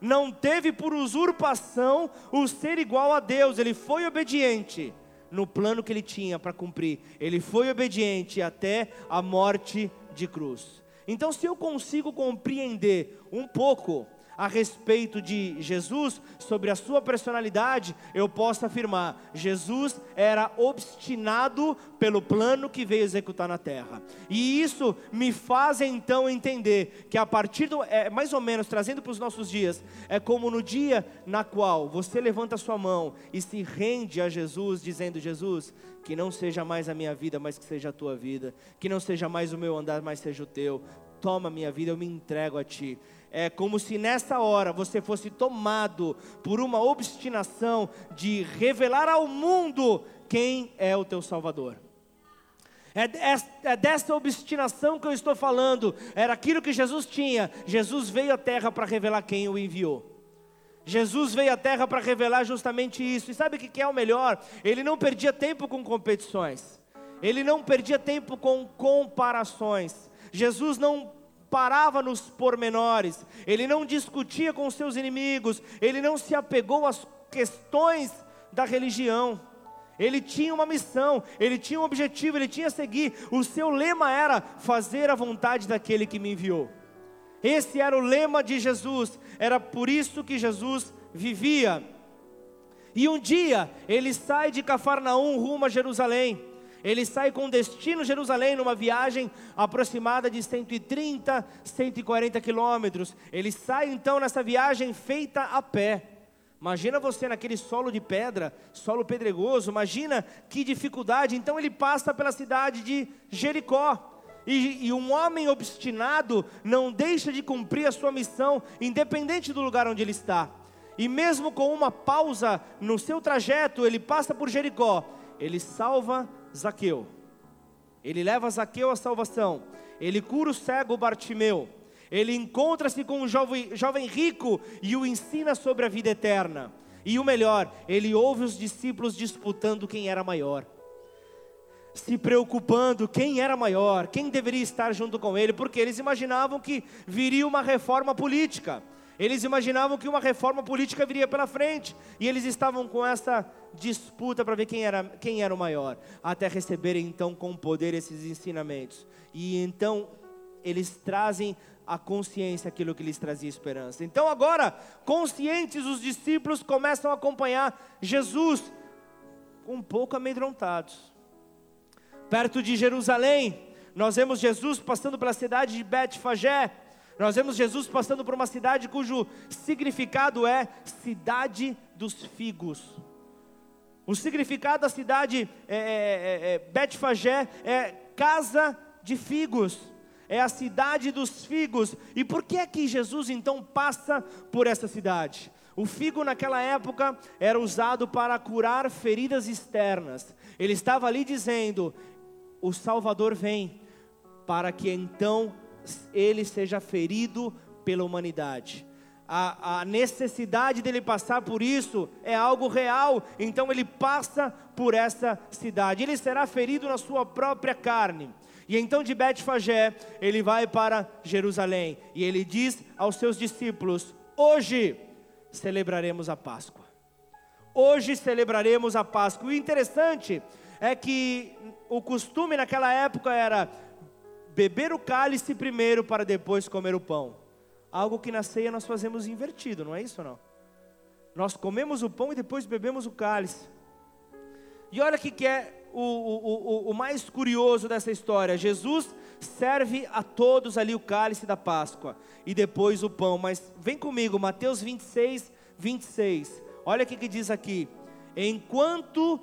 não teve por usurpação o ser igual a Deus, ele foi obediente no plano que ele tinha para cumprir. Ele foi obediente até a morte de cruz. Então, se eu consigo compreender um pouco a respeito de Jesus, sobre a sua personalidade, eu posso afirmar: Jesus era obstinado pelo plano que veio executar na terra. E isso me faz então entender que a partir do, é, mais ou menos trazendo para os nossos dias, é como no dia na qual você levanta sua mão e se rende a Jesus, dizendo: Jesus, que não seja mais a minha vida, mas que seja a tua vida, que não seja mais o meu andar, mas seja o teu. Toma minha vida, eu me entrego a ti. É como se nessa hora você fosse tomado por uma obstinação de revelar ao mundo quem é o teu Salvador. É, é, é, dessa obstinação que eu estou falando. Era aquilo que Jesus tinha. Jesus veio à terra para revelar quem o enviou. Jesus veio à terra para revelar justamente isso. E sabe o que é o melhor? Ele não perdia tempo com competições. Ele não perdia tempo com comparações. Jesus não parava nos pormenores. Ele não discutia com seus inimigos. Ele não se apegou às questões da religião. Ele tinha uma missão, ele tinha um objetivo, ele tinha a seguir. O seu lema era fazer a vontade daquele que me enviou. Esse era o lema de Jesus, era por isso que Jesus vivia. E um dia ele sai de Cafarnaum rumo a Jerusalém. Ele sai com destino Jerusalém numa viagem aproximada de 130, 140 quilômetros. Ele sai então nessa viagem feita a pé. Imagina você naquele solo de pedra, solo pedregoso, imagina que dificuldade. Então ele passa pela cidade de Jericó. E, e, um homem obstinado não deixa de cumprir a sua missão, independente do lugar onde ele está. E mesmo com uma pausa no seu trajeto, ele passa por Jericó, ele salva Zaqueu. Ele leva Zaqueu à salvação. Ele cura o cego Bartimeu. Ele encontra-se com um jovem, jovem rico e o ensina sobre a vida eterna. E o melhor, ele ouve os discípulos disputando quem era maior se preocupando quem era maior, quem deveria estar junto com ele, porque eles imaginavam que viria uma reforma política. Eles imaginavam que uma reforma política viria pela frente, e eles estavam com essa disputa para ver quem era, quem era o maior, até receberem então com poder esses ensinamentos. E então eles trazem a consciência aquilo que lhes trazia esperança. Então agora, conscientes, os discípulos começam a acompanhar Jesus, um pouco amedrontados perto de Jerusalém, nós vemos Jesus passando pela cidade de Betfagé. Nós vemos Jesus passando por uma cidade cujo significado é cidade dos figos. O significado da cidade é, é, é, é Betfagé é casa de figos, é a cidade dos figos. E por que é que Jesus então passa por essa cidade? O figo naquela época era usado para curar feridas externas. Ele estava ali dizendo: o Salvador vem para que então ele seja ferido pela humanidade. A, a, necessidade dele passar por isso é algo real, então ele passa por essa cidade. Ele será ferido na sua própria carne. E então de Betfagé ele vai para Jerusalém e ele diz aos seus discípulos: Hoje celebraremos a Páscoa. Hoje celebraremos a Páscoa. O interessante é que o costume naquela época era beber o cálice primeiro para depois comer o pão. Algo que na ceia nós fazemos invertido, não é isso não? Nós comemos o pão e depois bebemos o cálice. E olha o que é o, o, o, o mais curioso dessa história: Jesus serve a todos ali o cálice da Páscoa e depois o pão. Mas vem comigo, Mateus 26, 26. Olha o que, que diz aqui: Enquanto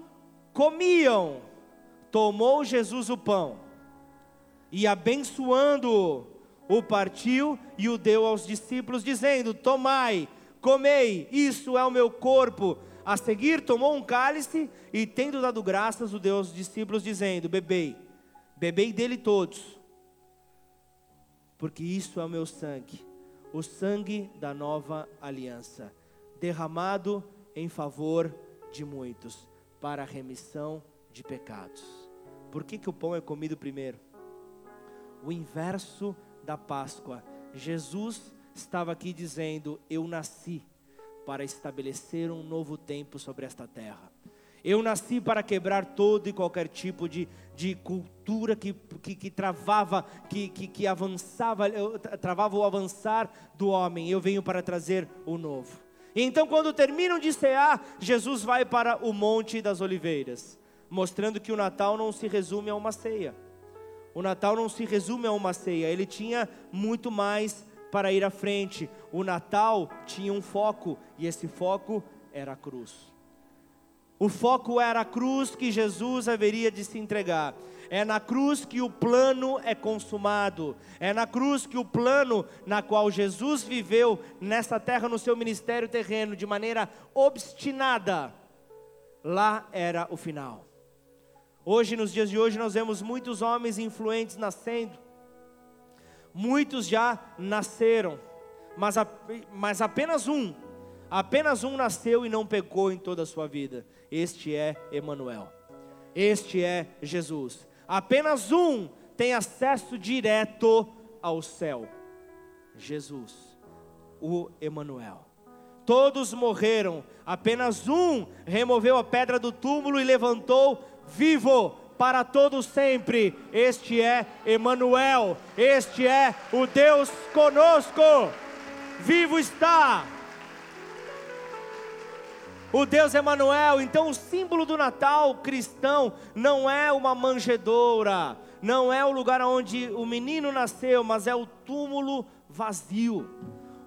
comiam, tomou Jesus o pão e abençoando-o, o partiu e o deu aos discípulos, dizendo: Tomai, comei, isso é o meu corpo. A seguir, tomou um cálice e, tendo dado graças, o deu aos discípulos, dizendo: Bebei, bebei dele todos, porque isso é o meu sangue, o sangue da nova aliança, derramado em favor de muitos, para a remissão de pecados. Por que, que o pão é comido primeiro? O inverso da Páscoa. Jesus estava aqui dizendo: Eu nasci para estabelecer um novo tempo sobre esta terra. Eu nasci para quebrar todo e qualquer tipo de, de cultura que, que, que travava, que, que, que avançava, travava o avançar do homem. Eu venho para trazer o novo. E então, quando terminam de cear, Jesus vai para o Monte das Oliveiras mostrando que o Natal não se resume a uma ceia. O Natal não se resume a uma ceia, ele tinha muito mais para ir à frente. O Natal tinha um foco, e esse foco era a cruz. O foco era a cruz que Jesus haveria de se entregar. É na cruz que o plano é consumado. É na cruz que o plano na qual Jesus viveu nessa terra no seu ministério terreno de maneira obstinada, lá era o final. Hoje, nos dias de hoje, nós vemos muitos homens influentes nascendo. Muitos já nasceram, mas, a, mas apenas um, apenas um nasceu e não pecou em toda a sua vida. Este é Emanuel. Este é Jesus. Apenas um tem acesso direto ao céu. Jesus, o Emanuel. Todos morreram, apenas um removeu a pedra do túmulo e levantou vivo para todo sempre. Este é Emanuel, este é o Deus conosco. Vivo está. O Deus Emanuel, então o símbolo do Natal cristão não é uma manjedoura, não é o lugar onde o menino nasceu, mas é o túmulo vazio.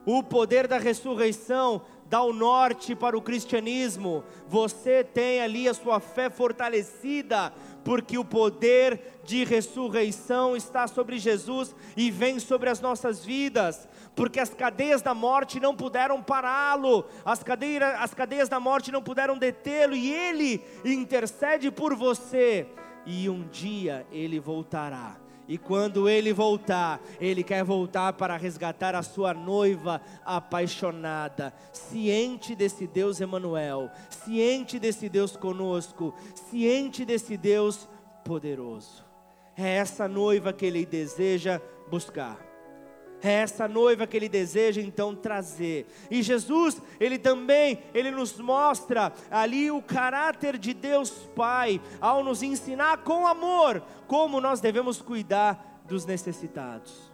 O poder da ressurreição dá o norte para o cristianismo. Você tem ali a sua fé fortalecida, porque o poder de ressurreição está sobre Jesus e vem sobre as nossas vidas. Porque as cadeias da morte não puderam pará-lo, as, cadeiras, as cadeias da morte não puderam detê-lo, e ele intercede por você, e um dia ele voltará E quando ele voltar, ele quer voltar para resgatar a sua noiva apaixonada, ciente desse Deus Emanuel, ciente desse Deus conosco, ciente desse Deus poderoso. É essa noiva que ele deseja buscar. É essa noiva que ele deseja então trazer. E Jesus, ele também, ele nos mostra ali o caráter de Deus Pai, ao nos ensinar com amor como nós devemos cuidar dos necessitados.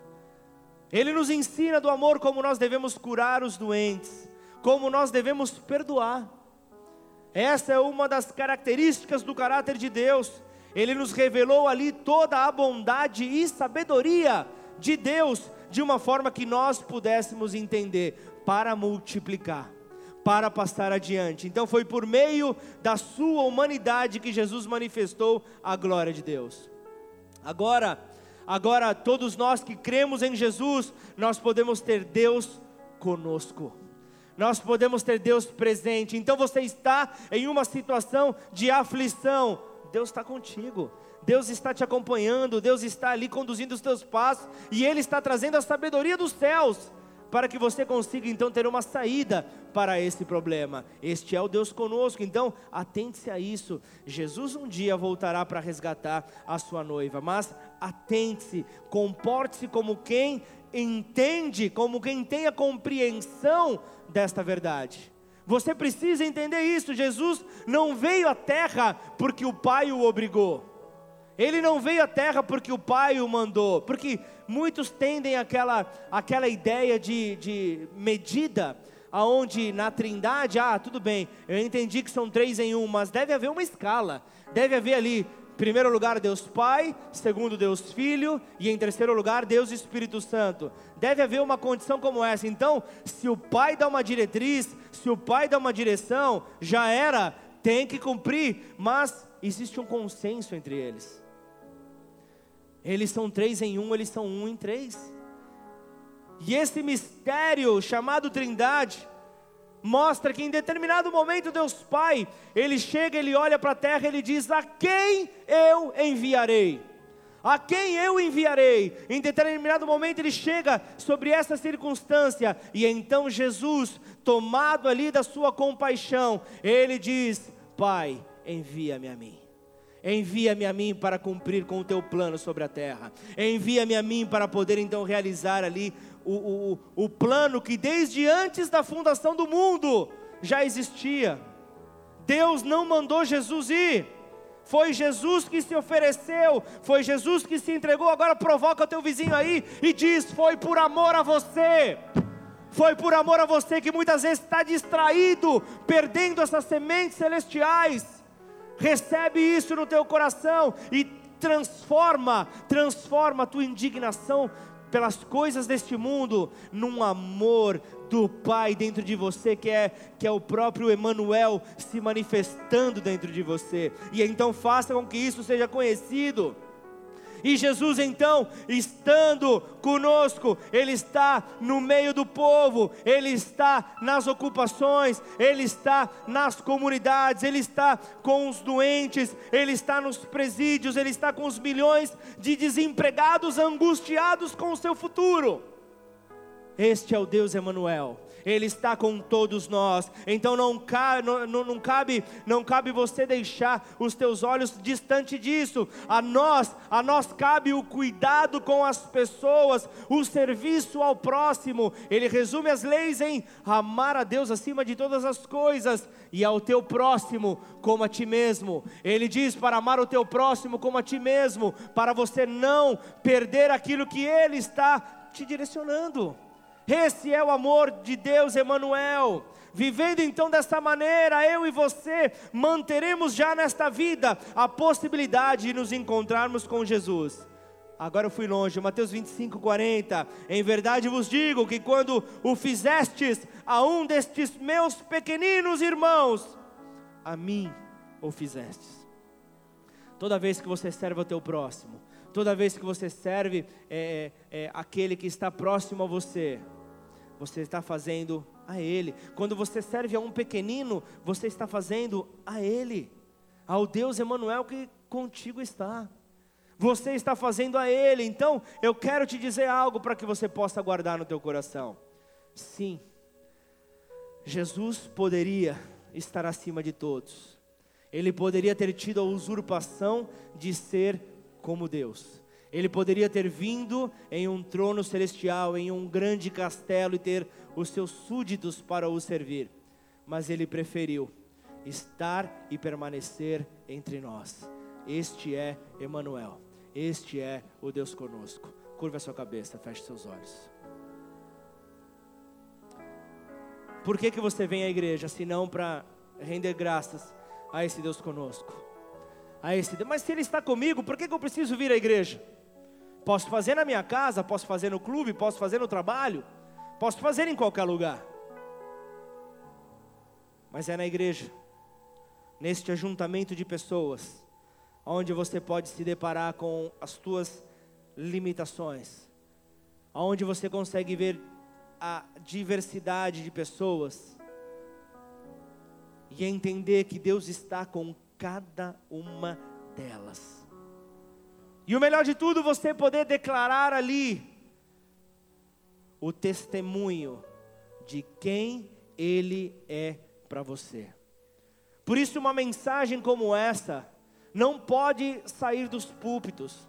Ele nos ensina do amor como nós devemos curar os doentes, como nós devemos perdoar. Essa é uma das características do caráter de Deus. Ele nos revelou ali toda a bondade e sabedoria de Deus de uma forma que nós pudéssemos entender, para multiplicar, para passar adiante. Então foi por meio da sua humanidade que Jesus manifestou a glória de Deus. Agora, agora todos nós que cremos em Jesus, nós podemos ter Deus conosco. Nós podemos ter Deus presente. Então você está em uma situação de aflição, Deus está contigo. Deus está te acompanhando, Deus está ali conduzindo os teus passos, e Ele está trazendo a sabedoria dos céus, para que você consiga então ter uma saída para esse problema. Este é o Deus conosco, então atente-se a isso. Jesus um dia voltará para resgatar a sua noiva, mas atente-se, comporte-se como quem entende, como quem tem a compreensão desta verdade. Você precisa entender isso. Jesus não veio à terra porque o Pai o obrigou. Ele não veio à terra porque o Pai o mandou, porque muitos tendem aquela, aquela ideia de, de medida, aonde na trindade, ah, tudo bem, eu entendi que são três em um, mas deve haver uma escala, deve haver ali, primeiro lugar Deus Pai, segundo Deus Filho, e em terceiro lugar Deus Espírito Santo. Deve haver uma condição como essa. Então, se o Pai dá uma diretriz, se o Pai dá uma direção, já era, tem que cumprir, mas existe um consenso entre eles. Eles são três em um, eles são um em três. E esse mistério chamado Trindade mostra que em determinado momento Deus Pai, ele chega, ele olha para a terra, ele diz: "A quem eu enviarei?" A quem eu enviarei? Em determinado momento ele chega sobre essa circunstância e então Jesus, tomado ali da sua compaixão, ele diz: Pai, envia-me a mim. Envia-me a mim para cumprir com o teu plano sobre a terra. Envia-me a mim para poder então realizar ali o, o, o plano que desde antes da fundação do mundo já existia. Deus não mandou Jesus ir. Foi Jesus que se ofereceu, foi Jesus que se entregou. Agora provoca o teu vizinho aí e diz: Foi por amor a você. Foi por amor a você que muitas vezes está distraído, perdendo essas sementes celestiais recebe isso no teu coração e transforma, transforma a tua indignação pelas coisas deste mundo num amor do Pai dentro de você, que é que é o próprio Emanuel se manifestando dentro de você. E então faça com que isso seja conhecido. E Jesus então, estando conosco, Ele está no meio do povo, Ele está nas ocupações, Ele está nas comunidades, Ele está com os doentes, Ele está nos presídios, Ele está com os milhões de desempregados angustiados com o seu futuro. Este é o Deus Emanuel. Ele está com todos nós. Então não cabe, não, não, cabe, não cabe você deixar os teus olhos distante disso. A nós, a nós cabe o cuidado com as pessoas, o serviço ao próximo. Ele resume as leis em amar a Deus acima de todas as coisas e ao teu próximo como a ti mesmo. Ele diz para amar o teu próximo como a ti mesmo, para você não perder aquilo que ele está te direcionando. Esse é o amor de Deus, Emanuel. Vivendo então desta maneira, eu e você manteremos já nesta vida a possibilidade de nos encontrarmos com Jesus. Agora eu fui longe, Mateus 25, 40. Em verdade vos digo que quando o fizestes a um destes meus pequeninos irmãos, a mim o fizestes. Toda vez que você serve ao teu próximo, toda vez que você serve é, é, aquele que está próximo a você, você está fazendo a Ele. Quando você serve a um pequenino, você está fazendo a Ele, ao Deus Emanuel que contigo está. você está fazendo a Ele. Então, eu quero te dizer algo para que você possa guardar no teu coração. Sim, Jesus poderia estar acima de todos. Ele poderia ter tido a usurpação de ser como Deus. Ele poderia ter vindo em um trono celestial, em um grande castelo e ter os seus súditos para o servir. Mas ele preferiu estar e permanecer entre nós. Este é Emanuel. Este é o Deus conosco. Curva a sua cabeça, feche seus olhos. Por que, que você vem à igreja, se não para render graças a esse Deus conosco? A esse. Mas se Ele está comigo, por que, que eu preciso vir à igreja? Posso fazer na minha casa, posso fazer no clube, posso fazer no trabalho, posso fazer em qualquer lugar. Mas é na igreja, neste ajuntamento de pessoas, onde você pode se deparar com as tuas limitações, onde você consegue ver a diversidade de pessoas e entender que Deus está com cada uma delas. E o melhor de tudo, você poder declarar ali o testemunho de quem Ele é para você. Por isso, uma mensagem como essa não pode sair dos púlpitos.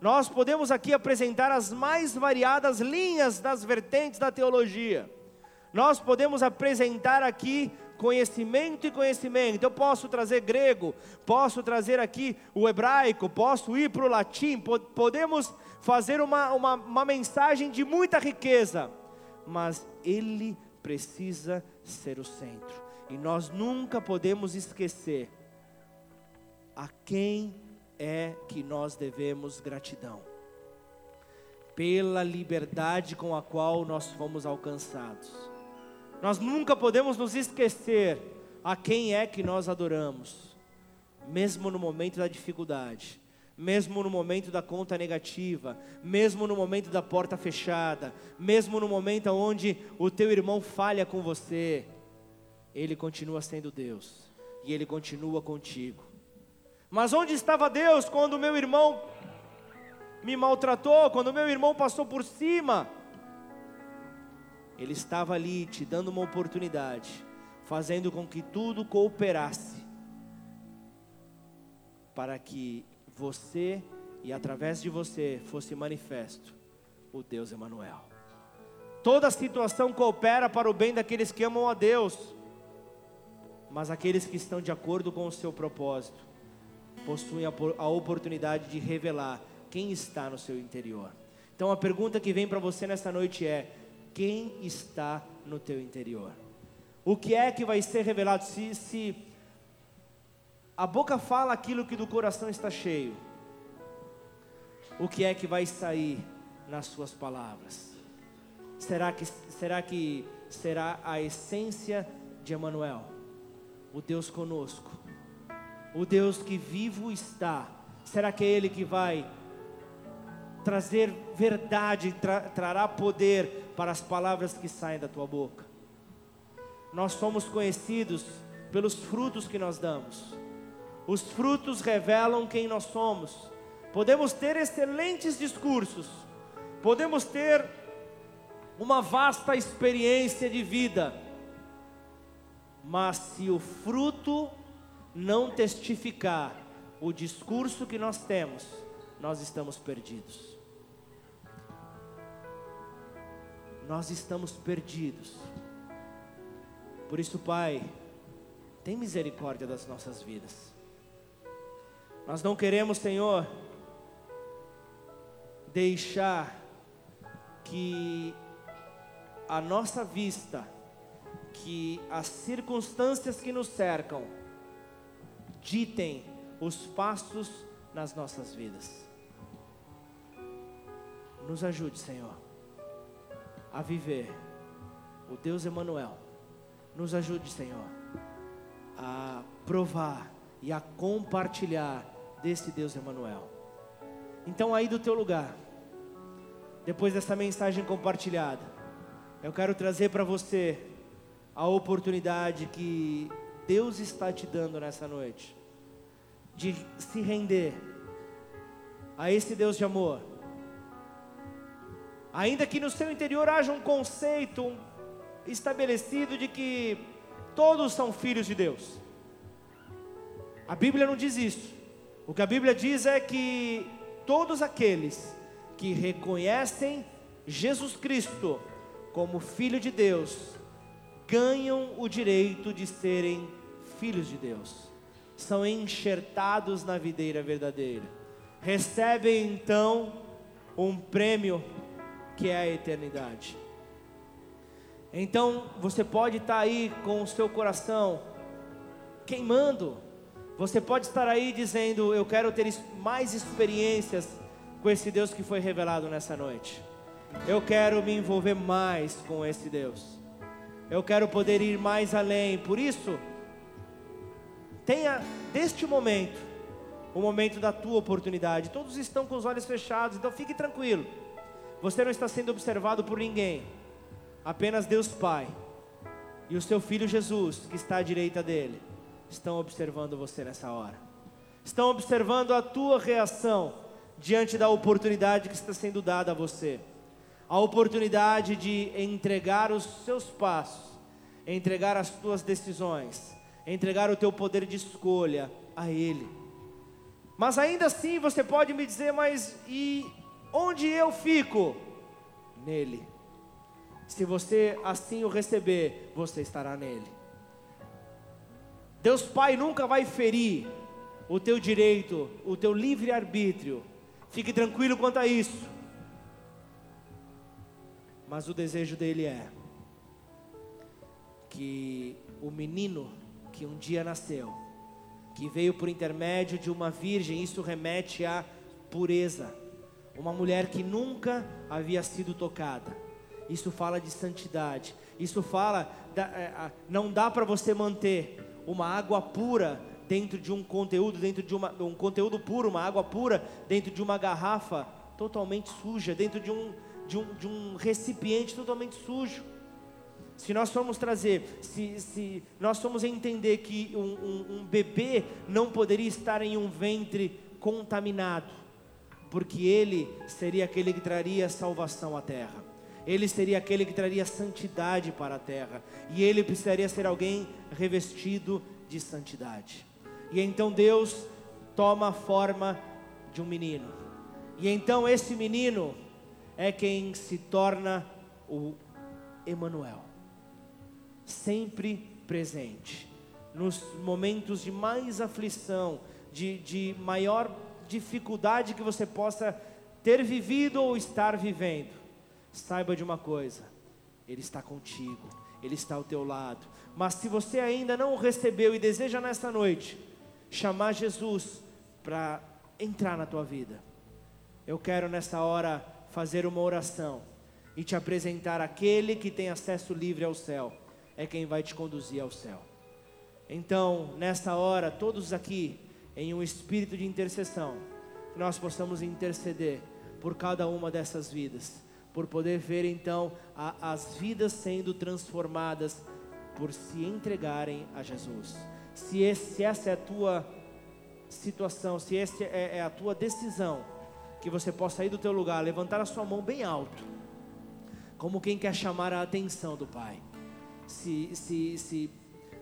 Nós podemos aqui apresentar as mais variadas linhas das vertentes da teologia. Nós podemos apresentar aqui conhecimento e conhecimento. Eu posso trazer grego, posso trazer aqui o hebraico, posso ir para o latim, podemos fazer uma, uma, uma mensagem de muita riqueza, mas ele precisa ser o centro. E nós nunca podemos esquecer a quem é que nós devemos gratidão. Pela liberdade com a qual nós fomos alcançados nós nunca podemos nos esquecer a quem é que nós adoramos, mesmo no momento da dificuldade, mesmo no momento da conta negativa, mesmo no momento da porta fechada, mesmo no momento onde o teu irmão falha com você, ele continua sendo Deus e ele continua contigo. Mas onde estava Deus quando o meu irmão me maltratou, quando meu irmão passou por cima? Ele estava ali te dando uma oportunidade, fazendo com que tudo cooperasse para que você e através de você fosse manifesto o Deus Emanuel. Toda situação coopera para o bem daqueles que amam a Deus, mas aqueles que estão de acordo com o seu propósito possuem a, oportunidade de revelar quem está no seu interior. Então a pergunta que vem para você nessa noite é: quem está no teu interior. O que é que vai ser revelado? Se, se a boca fala aquilo que do coração está cheio, o que é que vai sair nas suas palavras? Será que será que será a essência de Emanuel, o Deus conosco, o Deus que vivo está? Será que é Ele que vai trazer verdade, tra trará poder para as palavras que saem da tua boca. Nós somos conhecidos pelos frutos que nós damos. Os frutos revelam quem nós somos. Podemos ter excelentes discursos, podemos ter uma vasta experiência de vida, mas se o fruto não testificar o discurso que nós temos, nós estamos perdidos. Nós estamos perdidos. Por isso, Pai, tem misericórdia das nossas vidas. Nós não queremos, Senhor, deixar que a nossa vista, que as circunstâncias que nos cercam, ditem os passos nas nossas vidas. Nos ajude, Senhor a viver o Deus Emanuel. Nos ajude, Senhor, a provar e a compartilhar desse Deus Emanuel. Então aí do teu lugar, depois dessa mensagem compartilhada, eu quero trazer para você a oportunidade que Deus está te dando nessa noite de se render a esse Deus de amor. Ainda que no seu interior haja um conceito estabelecido de que todos são filhos de Deus. A Bíblia não diz isso. O que a Bíblia diz é que todos aqueles que reconhecem Jesus Cristo como Filho de Deus ganham o direito de serem filhos de Deus, são enxertados na videira verdadeira, recebem então um prêmio que é a eternidade. Então você pode estar aí com o seu coração queimando, você pode estar aí dizendo: Eu quero ter mais experiências com esse Deus que foi revelado nessa noite. Eu quero me envolver mais com esse Deus. Eu quero poder ir mais além. Por isso, tenha deste momento o momento da tua oportunidade. Todos estão com os olhos fechados, então fique tranquilo. Você não está sendo observado por ninguém. Apenas Deus Pai e o seu filho Jesus, que está à direita dele, estão observando você nessa hora. Estão observando a tua reação diante da oportunidade que está sendo dada a você a oportunidade de entregar os seus passos, entregar as tuas decisões, entregar o teu poder de escolha a Ele. Mas ainda assim você pode me dizer, mas e onde eu fico? Nele. Se você assim o receber, você estará nele. Deus Pai nunca vai ferir o teu direito, o teu livre arbítrio. Fique tranquilo quanto a isso. Mas o desejo dele é que o menino que um dia nasceu, que veio por intermédio de uma virgem, isso remete à pureza. Uma mulher que nunca havia sido tocada. Isso fala de santidade. Isso fala, da, é, não dá para você manter uma água pura dentro de um conteúdo, dentro de uma, um conteúdo puro, uma água pura dentro de uma garrafa totalmente suja, dentro de um de um, de um recipiente totalmente sujo. Se nós formos trazer, se, se nós formos entender que um, um, um bebê não poderia estar em um ventre contaminado, porque ele seria aquele que traria salvação à terra, ele seria aquele que traria santidade para a terra, e ele precisaria ser alguém revestido de santidade. E então Deus toma a forma de um menino, e então esse menino é quem se torna o Emanuel, sempre presente. Nos momentos de mais aflição, de, de maior dificuldade que você possa ter vivido ou estar vivendo. Saiba de uma coisa: Ele está contigo, Ele está ao teu lado. Mas se você ainda não o recebeu e deseja nesta noite chamar Jesus para entrar na tua vida, eu quero nessa hora fazer uma oração e te apresentar aquele que tem acesso livre ao céu, é quem vai te conduzir ao céu. Então, nesta hora, todos aqui, em um espírito de intercessão, nós possamos interceder por cada uma dessas vidas, por poder ver então a, as vidas sendo transformadas por se entregarem a Jesus. Se, esse, se essa é a tua situação, se essa é, é a tua decisão, que você possa ir do teu lugar, levantar a sua mão bem alto, como quem quer chamar a atenção do Pai. Se, se, se,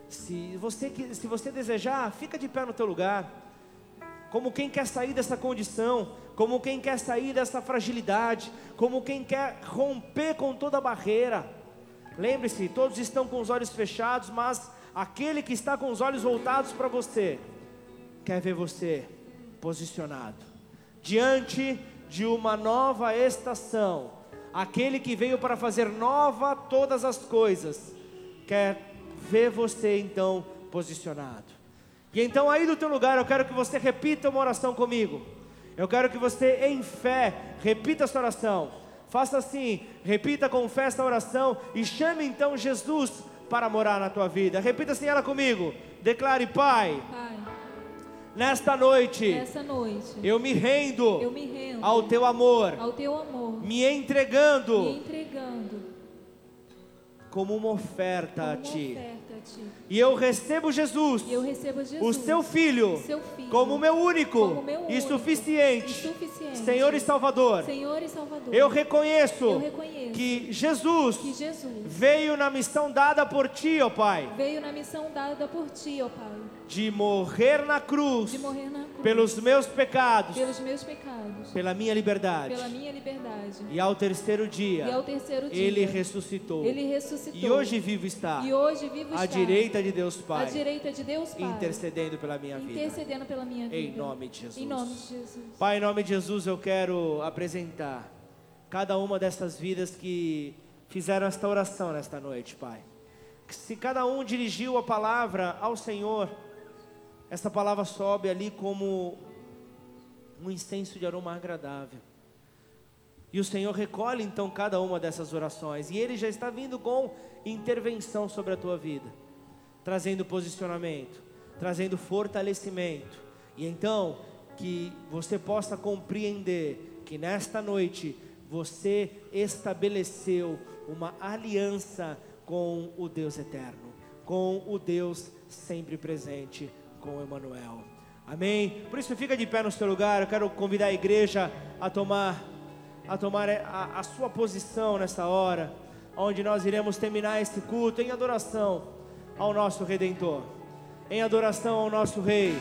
se, você, se você desejar, fica de pé no teu lugar, como quem quer sair dessa condição, como quem quer sair dessa fragilidade, como quem quer romper com toda barreira. Lembre-se, todos estão com os olhos fechados, mas aquele que está com os olhos voltados para você, quer ver você posicionado diante de uma nova estação. Aquele que veio para fazer nova todas as coisas, quer ver você então posicionado. E então aí do teu lugar eu quero que você repita uma oração comigo. Eu quero que você em fé repita essa oração. Faça assim, repita com fé essa oração e chame então Jesus para morar na tua vida. Repita assim ela comigo. Declare, Pai. Pai Nesta noite, Nesta noite eu, me rendo, eu me rendo ao teu amor, ao teu amor, me entregando, me entregando como uma oferta como a ti. oferta ti. E eu recebo Jesus, E eu recebo o Jesus, seu filho, seu filho, como meu único como meu e único suficiente e suficiente Senhor e Salvador. Senhor e Salvador. Eu reconheço Eu reconheço que Jesus que Jesus veio na missão dada por ti, ó Pai, veio na missão dada por ti, ó Pai, de morrer na cruz morrer na cruz pelos meus pecados, pelos meus pecados, pela minha liberdade. pela minha liberdade. E ao terceiro E dia, ao terceiro dia, ele ressuscitou. ele ressuscitou. E hoje vivo está E hoje vivo à está direita de Deus à Pai, direita de Deus Pai, intercedendo pela minha vida. intercedendo pela minha vida. Em nome de Jesus. Em nome de Jesus. Pai, em nome de Jesus, eu quero apresentar cada uma dessas vidas que fizeram esta oração nesta noite, Pai. Que se cada um dirigiu a palavra ao Senhor, essa palavra sobe ali como um incenso de aroma agradável. E o Senhor recolhe então cada uma dessas orações, e Ele já está vindo com intervenção sobre a tua vida, trazendo posicionamento, trazendo fortalecimento, e então que você possa compreender que nesta noite você estabeleceu uma aliança com o Deus eterno, com o Deus sempre presente, com Emmanuel. Amém? Por isso fica de pé no seu lugar, eu quero convidar a igreja a tomar a tomar a, a sua posição nessa hora, onde nós iremos terminar este culto em adoração ao nosso Redentor, em adoração ao nosso Rei.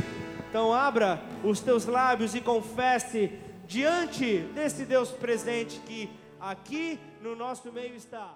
Então abra os teus lábios e confesse diante desse Deus presente que aqui no nosso meio está.